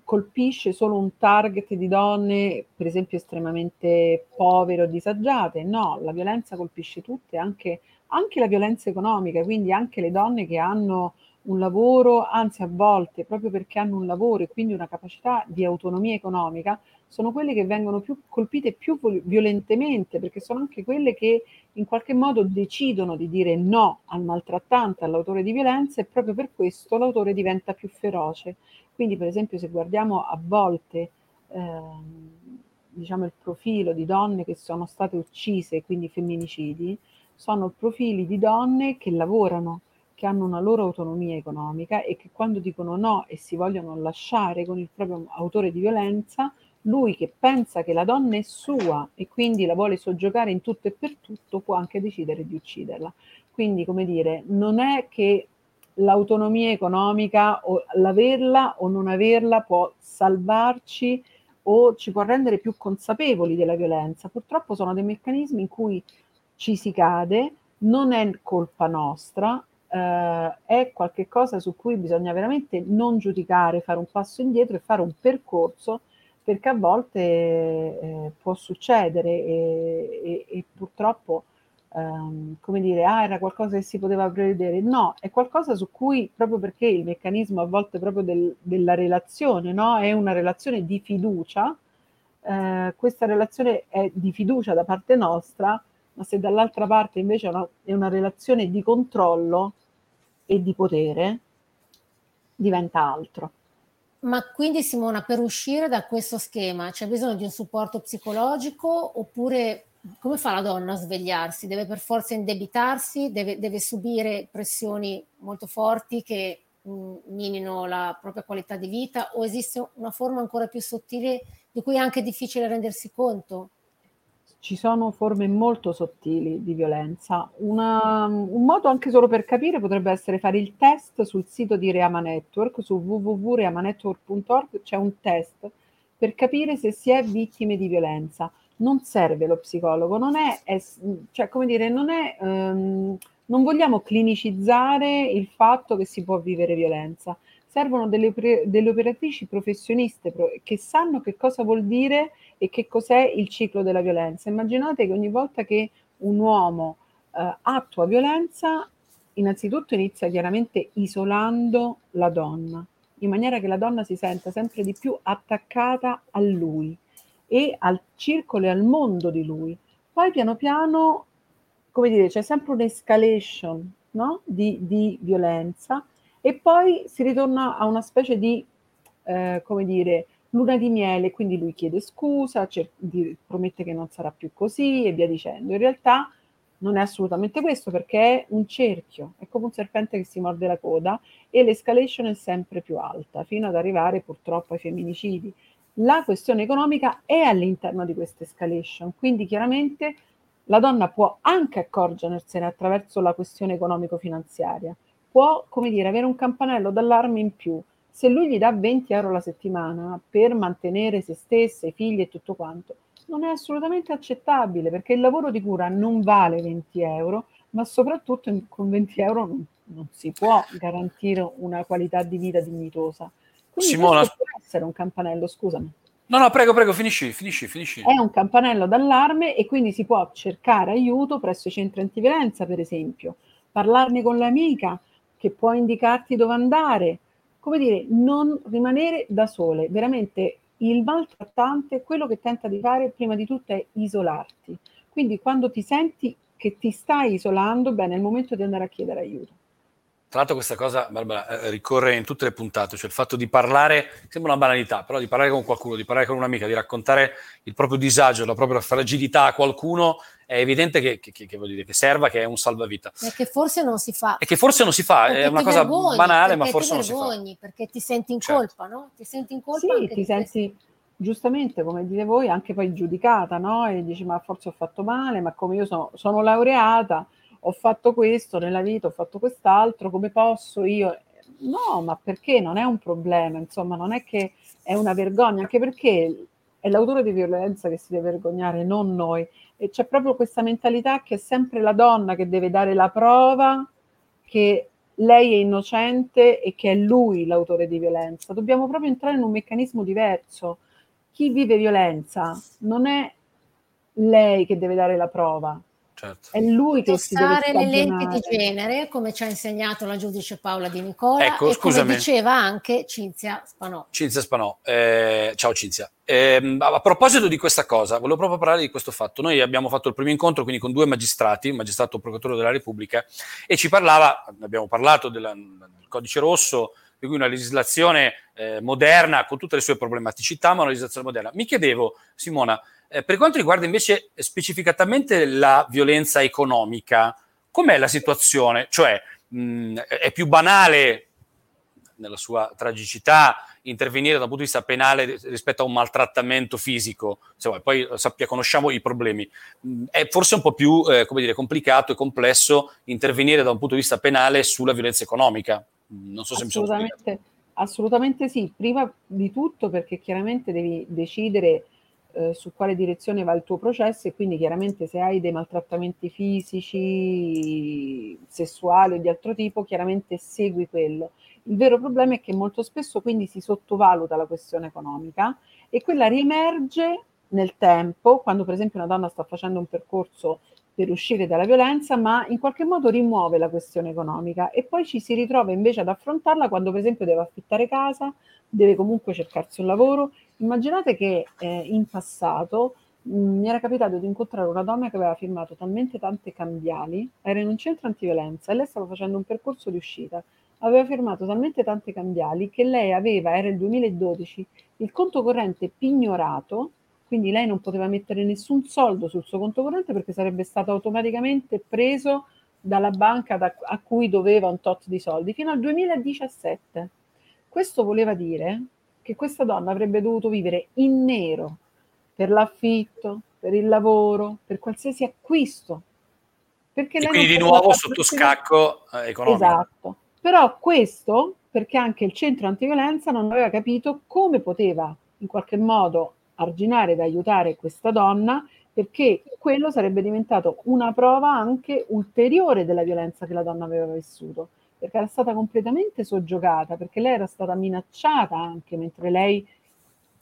colpisce solo un target di donne, per esempio estremamente povere o disagiate, no, la violenza colpisce tutte, anche, anche la violenza economica, quindi anche le donne che hanno un lavoro, anzi a volte proprio perché hanno un lavoro e quindi una capacità di autonomia economica, sono quelle che vengono più colpite più violentemente, perché sono anche quelle che in qualche modo decidono di dire no al maltrattante, all'autore di violenza e proprio per questo l'autore diventa più feroce. Quindi per esempio se guardiamo a volte eh, diciamo il profilo di donne che sono state uccise, quindi femminicidi, sono profili di donne che lavorano, che hanno una loro autonomia economica e che quando dicono no e si vogliono lasciare con il proprio autore di violenza, lui che pensa che la donna è sua e quindi la vuole soggiogare in tutto e per tutto, può anche decidere di ucciderla. Quindi, come dire, non è che l'autonomia economica o l'averla o non averla può salvarci o ci può rendere più consapevoli della violenza. Purtroppo sono dei meccanismi in cui ci si cade, non è colpa nostra, eh, è qualcosa su cui bisogna veramente non giudicare, fare un passo indietro e fare un percorso perché a volte eh, può succedere e, e, e purtroppo Um, come dire, ah, era qualcosa che si poteva prevedere. No, è qualcosa su cui, proprio perché il meccanismo a volte proprio del, della relazione, no? È una relazione di fiducia, eh, questa relazione è di fiducia da parte nostra, ma se dall'altra parte invece è una, è una relazione di controllo e di potere, diventa altro. Ma quindi Simona, per uscire da questo schema c'è bisogno di un supporto psicologico oppure come fa la donna a svegliarsi? Deve per forza indebitarsi, deve, deve subire pressioni molto forti che mh, mm, minino la propria qualità di vita o esiste una forma ancora più sottile di cui è anche difficile rendersi conto? Ci sono forme molto sottili di violenza. Una, un modo anche solo per capire potrebbe essere fare il test sul sito di Reama Network, su www.reamanetwork.org c'è un test per capire se si è vittime di violenza non serve lo psicologo, non è, è cioè come dire, non è, um, non vogliamo clinicizzare il fatto che si può vivere violenza. Servono delle, delle operatrici professioniste pro, che sanno che cosa vuol dire e che cos'è il ciclo della violenza. Immaginate che ogni volta che un uomo uh, attua violenza, innanzitutto inizia chiaramente isolando la donna, in maniera che la donna si senta sempre di più attaccata a lui e al circolo e al mondo di lui. Poi piano piano, come dire, c'è sempre un'escalation no? di, di, violenza e poi si ritorna a una specie di, eh, come dire, luna di miele, quindi lui chiede scusa, cer- di, promette che non sarà più così e via dicendo. In realtà non è assolutamente questo perché è un cerchio, è come un serpente che si morde la coda e l'escalation è sempre più alta, fino ad arrivare purtroppo ai femminicidi la questione economica è all'interno di questa escalation, quindi chiaramente la donna può anche accorgersene attraverso la questione economico-finanziaria, può, come dire, avere un campanello d'allarme in più. Se lui gli dà 20 euro la settimana per mantenere se stessa, i figli e tutto quanto, non è assolutamente accettabile perché il lavoro di cura non vale 20 euro, ma soprattutto con 20 euro non, non si può garantire una qualità di vita dignitosa. Quindi Simona... può essere un campanello, scusami. No, no, prego, prego, finisci, finisci, finisci. È un campanello d'allarme e quindi si può cercare aiuto presso i centri antiviolenza, per esempio, parlarne con l'amica che può indicarti dove andare, come dire, non rimanere da sole. Veramente il maltrattante, quello che tenta di fare prima di tutto è isolarti. Quindi quando ti senti che ti stai isolando, bene, è il momento di andare a chiedere aiuto. Tra l'altro questa cosa, Barbara, eh, ricorre in tutte le puntate, cioè il fatto di parlare, sembra una banalità, però di parlare con qualcuno, di parlare con un'amica, di raccontare il proprio disagio, la propria fragilità a qualcuno, è evidente che, che, che, che, dire, che serva, che è un salvavita. E che forse non si fa. E che forse non si fa, perché è una cosa vergogni, banale, ma forse non vergogni, si fa. Perché ti senti in certo. colpa, no? Ti senti in colpa. Sì, ti senti giustamente, come dite voi, anche poi giudicata, no? E dici, ma forse ho fatto male, ma come io sono, sono laureata ho fatto questo nella vita, ho fatto quest'altro, come posso io? No, ma perché non è un problema, insomma, non è che è una vergogna, anche perché è l'autore di violenza che si deve vergognare, non noi. E c'è proprio questa mentalità che è sempre la donna che deve dare la prova che lei è innocente e che è lui l'autore di violenza. Dobbiamo proprio entrare in un meccanismo diverso. Chi vive violenza non è lei che deve dare la prova, Certo. È lui che si deve le lenti di genere, come ci ha insegnato la giudice Paola Di Nicola ecco, e scusami. come diceva anche Cinzia Spanò. Cinzia Spanò, eh, ciao Cinzia. Eh, a proposito di questa cosa, volevo proprio parlare di questo fatto. Noi abbiamo fatto il primo incontro quindi con due magistrati, un magistrato procuratore della Repubblica, e ci parlava, abbiamo parlato della, del codice rosso, di cui una legislazione eh, moderna con tutte le sue problematicità, ma una legislazione moderna. Mi chiedevo, Simona, eh, per quanto riguarda invece specificatamente la violenza economica, com'è la situazione? Cioè, mh, è più banale nella sua tragicità intervenire dal punto di vista penale rispetto a un maltrattamento fisico, vuoi, poi sappia, conosciamo i problemi. È forse un po' più eh, dire, complicato e complesso intervenire da un punto di vista penale sulla violenza economica. Non so se mi sono spiegato. Assolutamente sì, prima di tutto perché chiaramente devi decidere eh, su quale direzione va il tuo processo e quindi chiaramente se hai dei maltrattamenti fisici, sessuali o di altro tipo, chiaramente segui quello. Il vero problema è che molto spesso quindi si sottovaluta la questione economica e quella riemerge nel tempo, quando per esempio una donna sta facendo un percorso per uscire dalla violenza, ma in qualche modo rimuove la questione economica e poi ci si ritrova invece ad affrontarla quando per esempio deve affittare casa, deve comunque cercarsi un lavoro Immaginate che eh, in passato mh, mi era capitato di incontrare una donna che aveva firmato talmente tante cambiali, era in un centro antiviolenza e lei stava facendo un percorso di uscita, aveva firmato talmente tante cambiali che lei aveva, era il 2012, il conto corrente pignorato, quindi lei non poteva mettere nessun soldo sul suo conto corrente perché sarebbe stato automaticamente preso dalla banca da, a cui doveva un tot di soldi, fino al 2017. Questo voleva dire che questa donna avrebbe dovuto vivere in nero per l'affitto, per il lavoro, per qualsiasi acquisto. Perché quindi di nuovo sotto scacco eh, economico. Esatto. Però questo perché anche il centro antiviolenza non aveva capito come poteva in qualche modo arginare ed aiutare questa donna perché quello sarebbe diventato una prova anche ulteriore della violenza che la donna aveva vissuto perché era stata completamente soggiogata, perché lei era stata minacciata anche mentre lei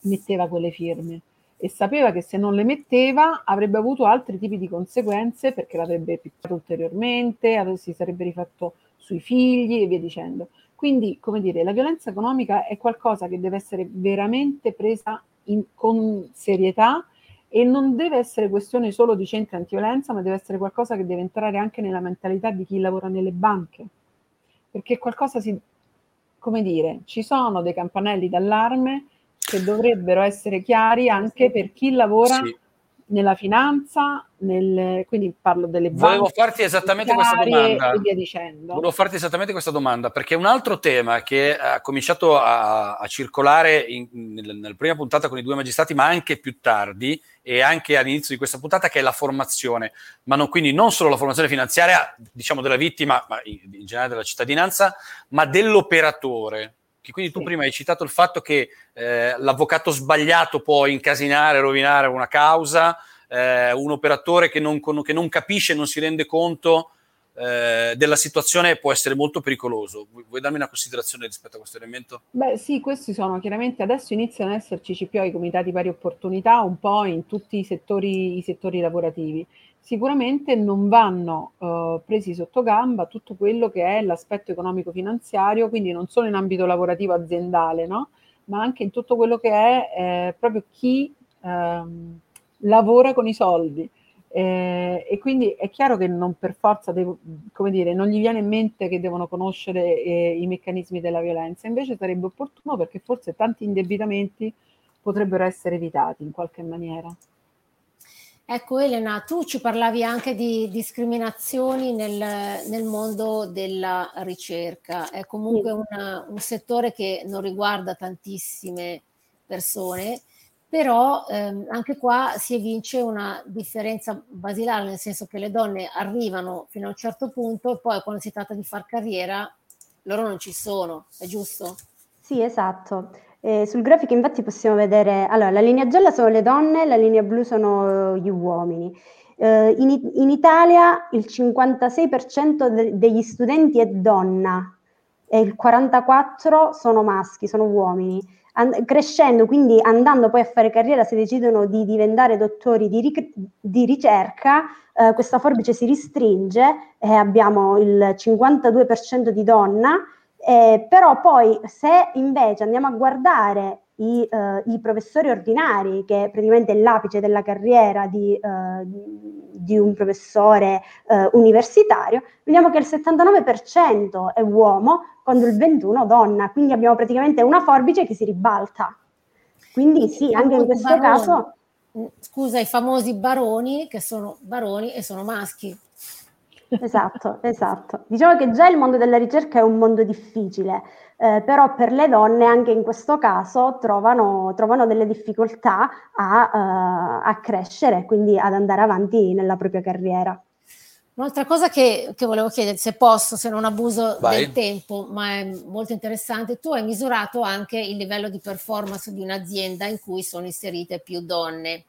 metteva quelle firme e sapeva che se non le metteva avrebbe avuto altri tipi di conseguenze perché l'avrebbe piccato ulteriormente, si sarebbe rifatto sui figli e via dicendo. Quindi, come dire, la violenza economica è qualcosa che deve essere veramente presa in, con serietà e non deve essere questione solo di centri antiviolenza, ma deve essere qualcosa che deve entrare anche nella mentalità di chi lavora nelle banche perché qualcosa si, come dire, ci sono dei campanelli d'allarme che dovrebbero essere chiari anche per chi lavora sì. Nella finanza, nel, quindi parlo delle banche. Volevo farti esattamente questa domanda. E via dicendo. Volevo farti esattamente questa domanda, perché un altro tema che ha cominciato a, a circolare in, nel, nella prima puntata con i due magistrati, ma anche più tardi, e anche all'inizio di questa puntata, che è la formazione, ma non, quindi non solo la formazione finanziaria, diciamo, della vittima, ma in, in generale della cittadinanza, ma dell'operatore. Che quindi tu sì. prima hai citato il fatto che eh, l'avvocato sbagliato può incasinare, rovinare una causa, eh, un operatore che non, che non, capisce, non si rende conto eh, della situazione può essere molto pericoloso. Vuoi, darmi una considerazione rispetto a questo elemento? Beh sì, questi sono chiaramente, adesso iniziano ad esserci CPO, i comitati pari opportunità, un po' in tutti i settori, i settori lavorativi. Sicuramente non vanno uh, presi sotto gamba tutto quello che è l'aspetto economico-finanziario, quindi non solo in ambito lavorativo aziendale, no? ma anche in tutto quello che è eh, proprio chi ehm, lavora con i soldi. Eh, e quindi è chiaro che non per forza, devo, come dire, non gli viene in mente che devono conoscere eh, i meccanismi della violenza, invece sarebbe opportuno perché forse tanti indebitamenti potrebbero essere evitati in qualche maniera. Ecco Elena, tu ci parlavi anche di discriminazioni nel, nel mondo della ricerca, è comunque una, un settore che non riguarda tantissime persone però ehm, anche qua si evince una differenza basilare, nel senso che le donne arrivano fino a un certo punto e poi quando si tratta di far carriera loro non ci sono, è giusto? Sì, esatto. Eh, sul grafico infatti possiamo vedere, allora la linea gialla sono le donne, la linea blu sono gli uomini. Eh, in, in, Italia il 56% de- degli studenti è donna e il 44% sono maschi, sono uomini. An- crescendo, quindi andando poi a fare carriera, se decidono di diventare dottori di, ric- di ricerca, eh, questa forbice si ristringe e abbiamo il 52% di donna, eh, però poi se invece andiamo a guardare i, eh, i, professori ordinari, che è praticamente l'apice della carriera di, eh, di un professore eh, universitario, vediamo che il 79% è uomo, quando il 21% donna, quindi abbiamo praticamente una forbice che si ribalta. Quindi sì, anche in questo baroni. caso... Scusa, i famosi baroni che sono baroni e sono maschi. Esatto, esatto. Diciamo che già il mondo della ricerca è un mondo difficile, eh, però per le donne anche in questo caso trovano, trovano delle difficoltà a, uh, a crescere, quindi ad andare avanti nella propria carriera. Un'altra cosa che, che, volevo chiedere, se posso, se non abuso Vai. del tempo, ma è molto interessante, tu hai misurato anche il livello di performance di un'azienda in cui sono inserite più donne.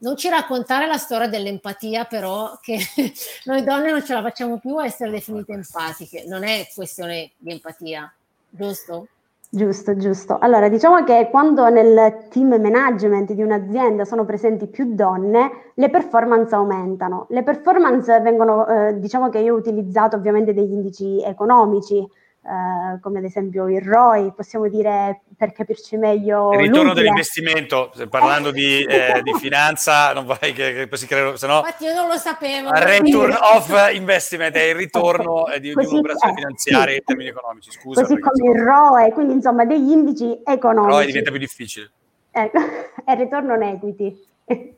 Non ci raccontare la storia dell'empatia, però, che noi donne non ce la facciamo più a essere definite empatiche, non è questione di empatia, giusto? Giusto, giusto. Allora, diciamo che quando nel team management di un'azienda sono presenti più donne, le performance aumentano. Le performance vengono, eh, diciamo che io ho utilizzato ovviamente degli indici economici, Uh, come ad esempio il ROI, possiamo dire per capirci meglio. Il ritorno l'utile. dell'investimento, parlando di, eh, di, finanza, non vorrei che, che si creino, se no. Infatti, io non lo sapevo. Return of investment è il ritorno okay. di, Così, di un'operazione eh, finanziaria sì. in termini economici. Scusa. Così come il ROE, quindi insomma degli indici economici. ROE diventa più difficile. Ecco, è il ritorno on equity,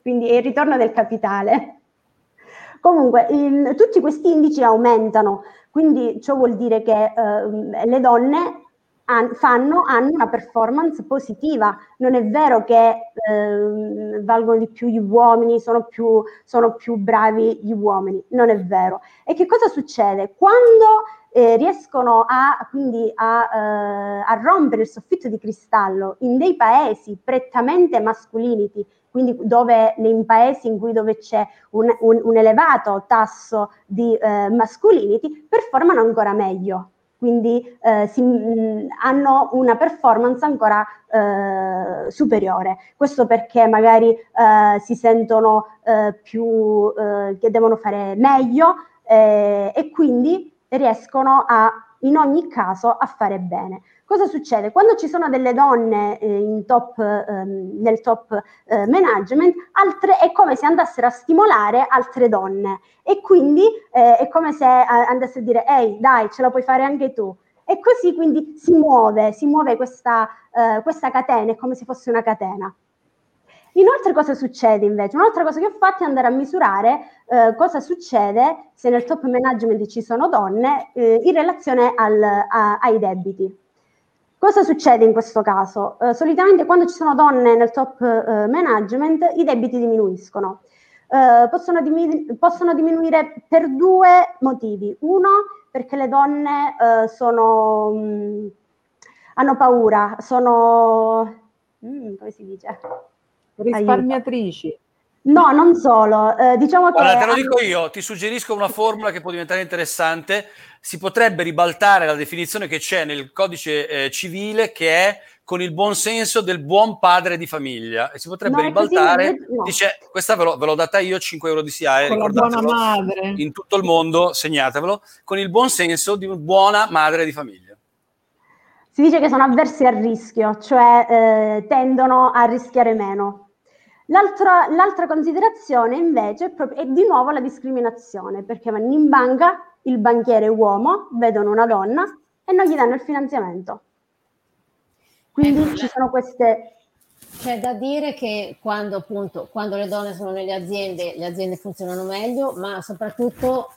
quindi è il ritorno del capitale. Comunque, il, tutti questi indici aumentano quindi ciò vuol dire che eh, le donne han, fanno, hanno una performance positiva. Non è vero che eh, valgono di più gli uomini, sono più, sono più bravi gli uomini. Non è vero. E che cosa succede? Quando eh, riescono a, quindi a, eh, a, rompere il soffitto di cristallo in dei paesi prettamente masculinity, quindi dove in paesi in cui c'è un, un, un elevato tasso di eh, masculinity, performano ancora meglio. Quindi eh, si, mh, hanno una performance ancora eh, superiore. Questo perché magari eh, si sentono eh, più eh, che devono fare meglio e quindi riescono a, in ogni caso a fare bene. Cosa succede? Quando ci sono delle donne eh, top, ehm, nel top eh, management, altre, è come se andassero a stimolare altre donne e quindi eh, è come se eh, andassero a dire ehi dai ce la puoi fare anche tu. E così quindi si muove, si muove questa, eh, questa catena, è come se fosse una catena. Inoltre cosa succede invece? Un'altra cosa che ho fatto è andare a misurare eh, cosa succede se nel top management ci sono donne eh, in relazione al, a, ai debiti. Cosa succede in questo caso? Eh, solitamente quando ci sono donne nel top eh, management i debiti diminuiscono. Eh, possono, diminu- possono, diminuire per due motivi. Uno, perché le donne eh, sono, mh, mm, hanno paura, sono... Mm, come si dice? Risparmiatrici. Aiuto. No, non solo. Eh, diciamo Guarda, che... te lo dico io, ti suggerisco una formula che può diventare interessante. Si potrebbe ribaltare la definizione che c'è nel codice eh, civile che è con il buon senso del buon padre di famiglia. E si potrebbe no, ribaltare, così, no. dice, questa ve, l'ho, ve l'ho data io, 5 euro di SIAE, madre. in tutto il mondo, segnatevelo, con il buon senso di una buona madre di famiglia. Si dice che sono avversi al rischio, cioè eh, tendono a rischiare meno. L'altra, l'altra considerazione invece è, proprio, è, di nuovo la discriminazione, perché vanno in banca, il banchiere uomo, vedono una donna e non gli danno il finanziamento. Quindi ecco, ci sono queste... C'è da dire che quando appunto, quando le donne sono nelle aziende, le aziende funzionano meglio, ma soprattutto,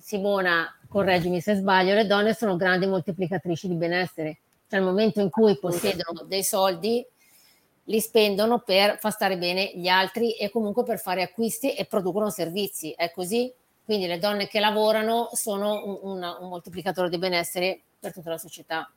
Simona, correggimi se sbaglio, le donne sono grandi moltiplicatrici di benessere. Cioè, nel momento in cui possiedono dei soldi, li spendono per far stare bene gli altri e comunque per fare acquisti e producono servizi. È così? Quindi le donne che lavorano sono un, una, un moltiplicatore di benessere per tutta la società.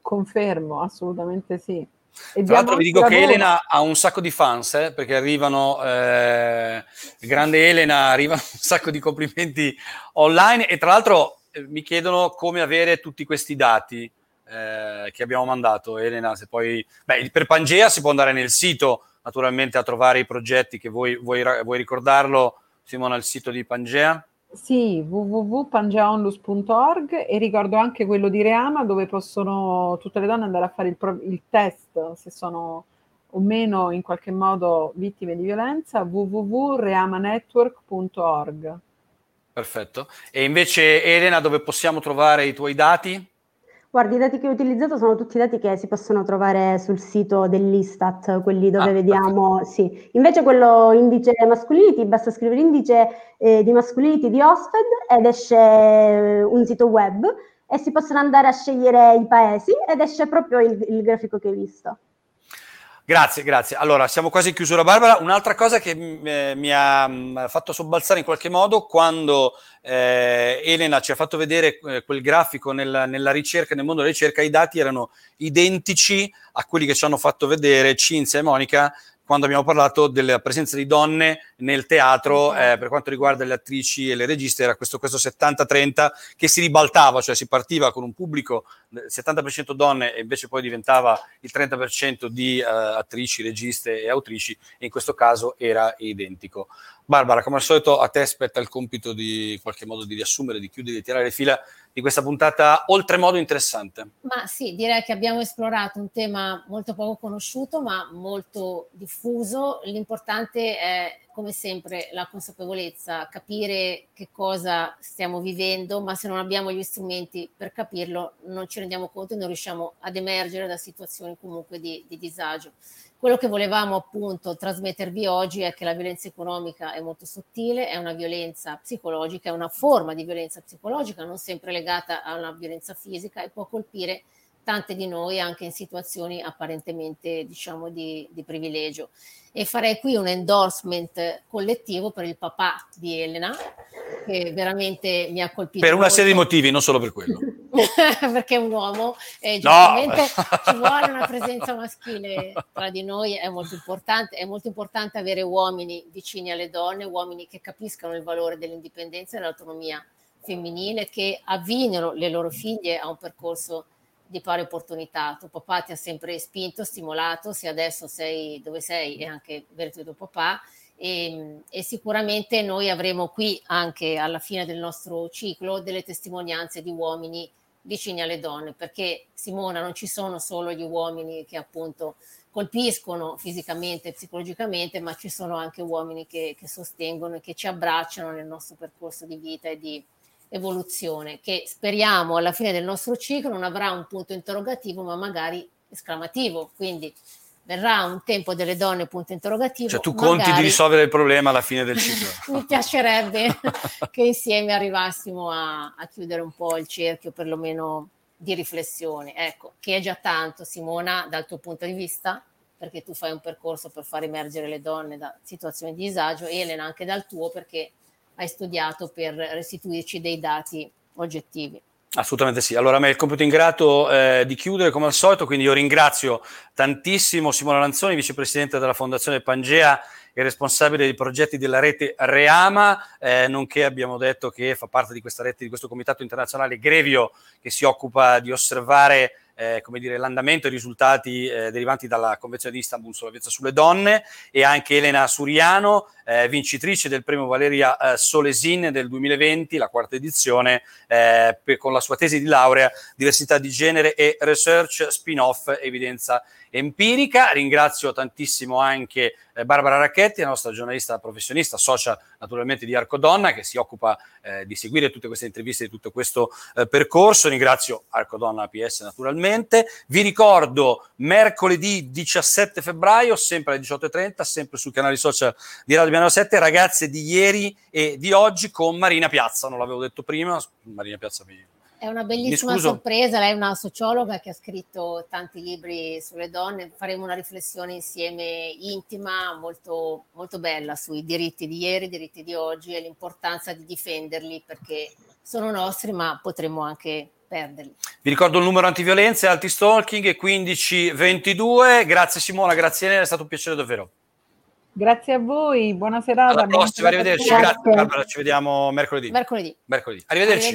Confermo, assolutamente sì. E Tra l'altro vi dico che Elena ha un sacco di fans, eh, perché arrivano, eh, grande Elena, arrivano un sacco di complimenti online e tra l'altro eh, mi chiedono come avere tutti questi dati eh, che abbiamo mandato. Elena, se poi... Beh, per Pangea si può andare nel sito naturalmente a trovare i progetti che vuoi, vuoi, vuoi ricordarlo, Simona, il sito di Pangea? Sì, www.pangeaonlus.org e ricordo anche quello di Reama dove possono tutte le donne andare a fare il, pro- il test se sono o meno in qualche modo vittime di violenza www.reamanetwork.org. Perfetto. E invece Elena, dove possiamo trovare i tuoi dati? Guardi, i dati che ho utilizzato sono tutti dati che si possono trovare sul sito dell'Istat, quelli dove ah, vediamo, sì. Invece quello indice masculinity, basta scrivere indice eh, di masculinity di Osfed ed esce eh, un sito web e si possono andare a scegliere i paesi ed esce proprio il, il grafico che hai visto. Grazie, grazie. Allora, siamo quasi in chiusura, Barbara. Un'altra cosa che eh, mi ha mm, fatto sobbalzare in qualche modo quando eh, Elena ci ha fatto vedere eh, quel grafico nel, nella ricerca, nel mondo della ricerca, i dati erano identici a quelli che ci hanno fatto vedere Cinzia e Monica quando abbiamo parlato della presenza di donne nel teatro eh, per quanto riguarda le attrici e le registe era questo, questo 70-30 che si ribaltava, cioè si partiva con un pubblico 70% donne e invece poi diventava il 30% di uh, attrici, registe e autrici e in questo caso era identico. Barbara, come al solito a te spetta il compito di in qualche modo di riassumere, di chiudere, di tirare le fila di questa puntata oltremodo interessante. Ma sì, direi che abbiamo esplorato un tema molto poco conosciuto ma molto diffuso. L'importante è come sempre la consapevolezza, capire che cosa stiamo vivendo, ma se non abbiamo gli strumenti per capirlo non ci rendiamo conto e non riusciamo ad emergere da situazioni comunque di, di disagio. Quello che volevamo appunto trasmettervi oggi è che la violenza economica è molto sottile, è una violenza psicologica, è una forma di violenza psicologica non sempre legata a una violenza fisica e può colpire tante di noi anche in situazioni apparentemente diciamo di, di privilegio e farei qui un endorsement collettivo per il papà di Elena che veramente mi ha colpito per una molto. serie di motivi non solo per quello perché è un uomo e giustamente no. ci vuole una presenza maschile tra di noi è molto importante è molto importante avere uomini vicini alle donne uomini che capiscano il valore dell'indipendenza e dell'autonomia femminile che avviino le loro figlie a un percorso di pari opportunità. Tuo papà ti ha sempre spinto, stimolato, se adesso sei dove sei e anche verso tuo papà. E, e, sicuramente noi avremo qui anche alla fine del nostro ciclo delle testimonianze di uomini vicini alle donne, perché Simona non ci sono solo gli uomini che appunto colpiscono fisicamente e psicologicamente, ma ci sono anche uomini che, che sostengono e che ci abbracciano nel nostro percorso di vita e di, evoluzione che speriamo alla fine del nostro ciclo non avrà un punto interrogativo ma magari esclamativo. Quindi verrà un tempo delle donne punto interrogativo cioè tu magari... conti di risolvere il problema alla fine del ciclo mi piacerebbe che insieme arrivassimo a, a chiudere un po' il cerchio perlomeno di riflessione ecco che è già tanto Simona dal tuo punto di vista perché tu fai un percorso per far emergere le donne da situazioni di disagio Elena anche dal tuo perché hai studiato per restituirci dei dati oggettivi. Assolutamente sì. Allora, a me è il compito ingrato eh, di chiudere come al solito, quindi io ringrazio tantissimo Simona Lanzoni, vicepresidente della Fondazione Pangea e responsabile dei progetti della rete Reama, eh, nonché abbiamo detto che fa parte di questa rete, di questo comitato internazionale Grevio che si occupa di osservare eh, come dire, l'andamento e i risultati eh, derivanti dalla Convenzione di Istanbul sulla violenza sulle donne e anche Elena Suriano, eh, vincitrice del premio Valeria eh, Solesin del 2020, la quarta edizione, eh, per, con la sua tesi di laurea Diversità di genere e Research Spin-off Evidenza empirica. Ringrazio tantissimo anche eh, Barbara Racchetti, la nostra giornalista professionista, socia naturalmente di Arcodonna, che si occupa eh, di seguire tutte queste interviste di tutto questo eh, percorso. Ringrazio Arcodonna APS naturalmente. Vi ricordo mercoledì 17 febbraio, sempre alle 18.30, sempre sul canale social di Radio Piano 7, ragazze di ieri e di oggi con Marina Piazza, non l'avevo detto prima, Marina Piazza mi è una bellissima sorpresa, lei è una sociologa che ha scritto tanti libri sulle donne, faremo una riflessione insieme intima, molto, molto bella sui diritti di ieri, i diritti di oggi e l'importanza di difenderli perché sono nostri ma potremmo anche perderli. Vi ricordo il numero antiviolenza e anti-stalking è 1522. Grazie Simona, grazie Nera, è stato un piacere davvero. Grazie a voi, buona serata. Alla prossima, arrivederci. Grazie, Barbara, ci vediamo mercoledì. Mercoledì. mercoledì. Arrivederci.